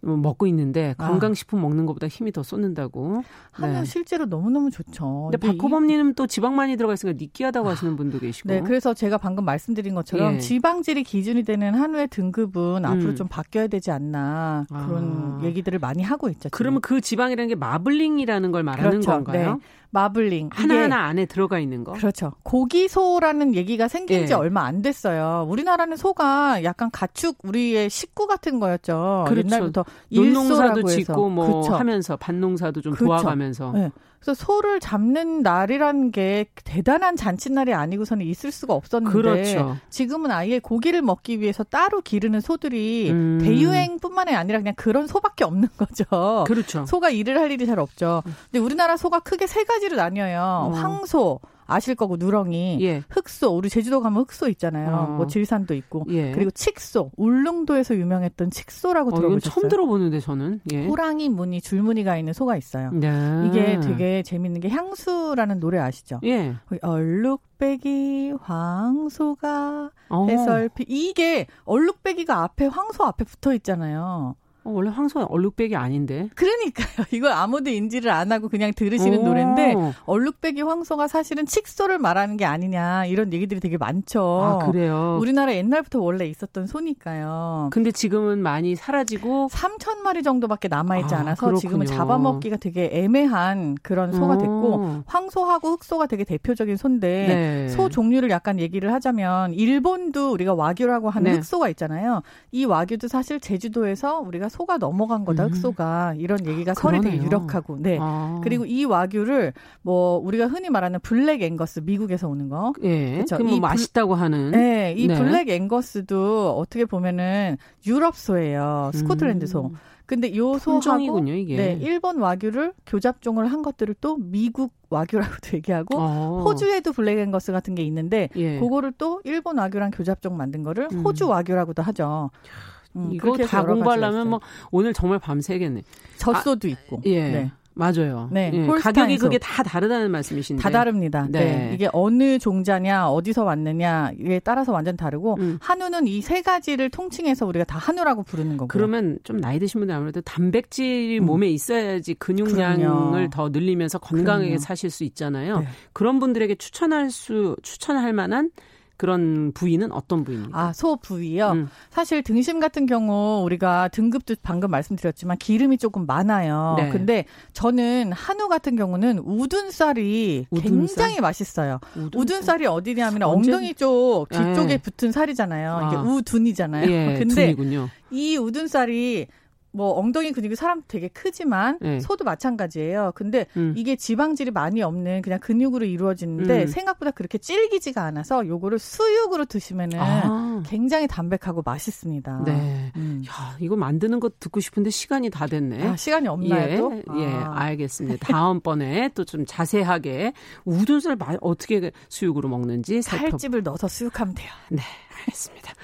먹고 있는데 아. 건강식품 아. 먹는 것보다 힘이 더 쏟는다고. 한우 네. 실제로 너무너무 좋죠. 근데 박호범님은 또 지방 많이 들어가 있으니까 느끼하다고 아. 하시는 분도 계시고. 네, 그래서 제가 방금 말씀드린 것처럼 예. 지방질이 기준이 되는 한우의 등급은 음. 앞으로 좀 바뀌어야 되지 않나 그런 아. 얘기들을 많이 하고 있죠. 지금. 그러면 그 지방이라는 게 마블링이라는 걸 말하는 그렇죠. 건가요? 네. 마블링 하나하나 안에 들어가 있는 거. 그렇죠. 고기소라는 얘기가 생긴 지 예. 얼마 안 됐어요. 우리나라는 소가 약간 가축 우리의 식구 같은 거였죠. 그렇죠. 옛날부터 일소라도 짓고 뭐 그렇죠. 하면서 밭농사도 좀 그렇죠. 도와가면서. 네. 그래서 소를 잡는 날이라는 게 대단한 잔칫날이 아니고서는 있을 수가 없었는데 그렇죠. 지금은 아예 고기를 먹기 위해서 따로 기르는 소들이 음. 대유행뿐만이 아니라 그냥 그런 소밖에 없는 거죠. 그렇죠. 소가 일을 할 일이 잘 없죠. 근데 우리나라 소가 크게 세 가지로 나뉘어요. 어. 황소, 아실 거고 누렁이, 예. 흑소 우리 제주도 가면 흑소 있잖아요. 어. 뭐 질산도 있고 예. 그리고 칡소 울릉도에서 유명했던 칡소라고 어, 들어보셨어요? 처음 들어보는데 저는 예. 호랑이 무늬 줄무늬가 있는 소가 있어요. 네. 이게 되게 재밌는 게 향수라는 노래 아시죠? 예. 얼룩배기 황소가 어. 해설피 이게 얼룩배기가 앞에 황소 앞에 붙어 있잖아요. 어, 원래 황소가 얼룩배기 아닌데. 그러니까요. 이걸 아무도 인지를 안 하고 그냥 들으시는 오. 노래인데 얼룩배기 황소가 사실은 칙소를 말하는 게 아니냐 이런 얘기들이 되게 많죠. 아, 그래요. 우리나라 옛날부터 원래 있었던 소니까요. 근데 지금은 많이 사라지고 3천 마리 정도밖에 남아 있지 아, 않아서 그렇군요. 지금은 잡아먹기가 되게 애매한 그런 소가 됐고 황소하고 흑소가 되게 대표적인 소인데 네. 소 종류를 약간 얘기를 하자면 일본도 우리가 와규라고 하는 네. 흑소가 있잖아요. 이 와규도 사실 제주도에서 우리가 소가 넘어간 거다 음. 흑소가 이런 얘기가 설이 되게 유력하고 네 아. 그리고 이 와규를 뭐 우리가 흔히 말하는 Black Angus 미국에서 오는 거 예. 그렇죠. 뭐 맛있다고 하는 네, 이 네. Black Angus도 어떻게 보면은 유럽 소예요 스코틀랜드 소. 음. 근데 요 소하고 이게. 네, 일본 와규를 교잡종을 한 것들을 또 미국 와규라고도 얘기하고 어. 호주에도 Black Angus 같은 게 있는데 예. 그거를 또 일본 와규랑 교잡종 만든 거를 음. 호주 와규라고도 하죠. 음, 이거 다 공부하려면 뭐 오늘 정말 밤새겠네. 젖소도 아, 있고. 예. 네. 맞아요. 네. 예, 가격이 그게 다 다르다는 말씀이신데. 다 다릅니다. 네. 네. 이게 어느 종자냐, 어디서 왔느냐에 따라서 완전 다르고 음. 한우는 이 세 가지를 통칭해서 우리가 다 한우라고 부르는 거고. 그러면 좀 나이 드신 분들 아무래도 단백질이 음. 몸에 있어야지 근육량을 그럼요. 더 늘리면서 건강하게 그럼요. 사실 수 있잖아요. 네. 그런 분들에게 추천할 수 추천할 만한 그런 부위는 어떤 부위입니까? 아, 소 부위요? 음. 사실 등심 같은 경우 우리가 등급도 방금 말씀드렸지만 기름이 조금 많아요. 네. 근데 저는 한우 같은 경우는 우둔살이 우둔살? 굉장히 맛있어요. 우둔살? 이 어디냐면 언제... 엉덩이 쪽 뒤쪽에 네. 붙은 살이잖아요. 이게 아. 우둔이잖아요. 예, 근데 둔이군요. 이 우둔살이 뭐 엉덩이 근육이 사람 되게 크지만 네. 소도 마찬가지예요. 근데 음. 이게 지방질이 많이 없는 그냥 근육으로 이루어지는데 음. 생각보다 그렇게 질기지가 않아서 요거를 수육으로 드시면은 아. 굉장히 담백하고 맛있습니다. 네. 음. 야, 이거 만드는 거 듣고 싶은데 시간이 다 됐네. 아, 시간이 없나요? 예, 예 알겠습니다. 다음번에 또 좀 자세하게 우둔살 어떻게 수육으로 먹는지 살집을 넣어서 수육하면 돼요. 네, 알겠습니다.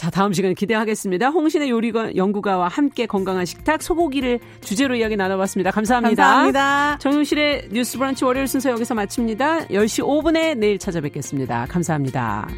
자, 다음 시간 기대하겠습니다. 홍신의 요리가 연구가와 함께 건강한 식탁 소고기를 주제로 이야기 나눠봤습니다. 감사합니다. 감사합니다. 정용실의 뉴스 브런치 월요일 순서 여기서 마칩니다. 10시 5분에 내일 찾아뵙겠습니다. 감사합니다.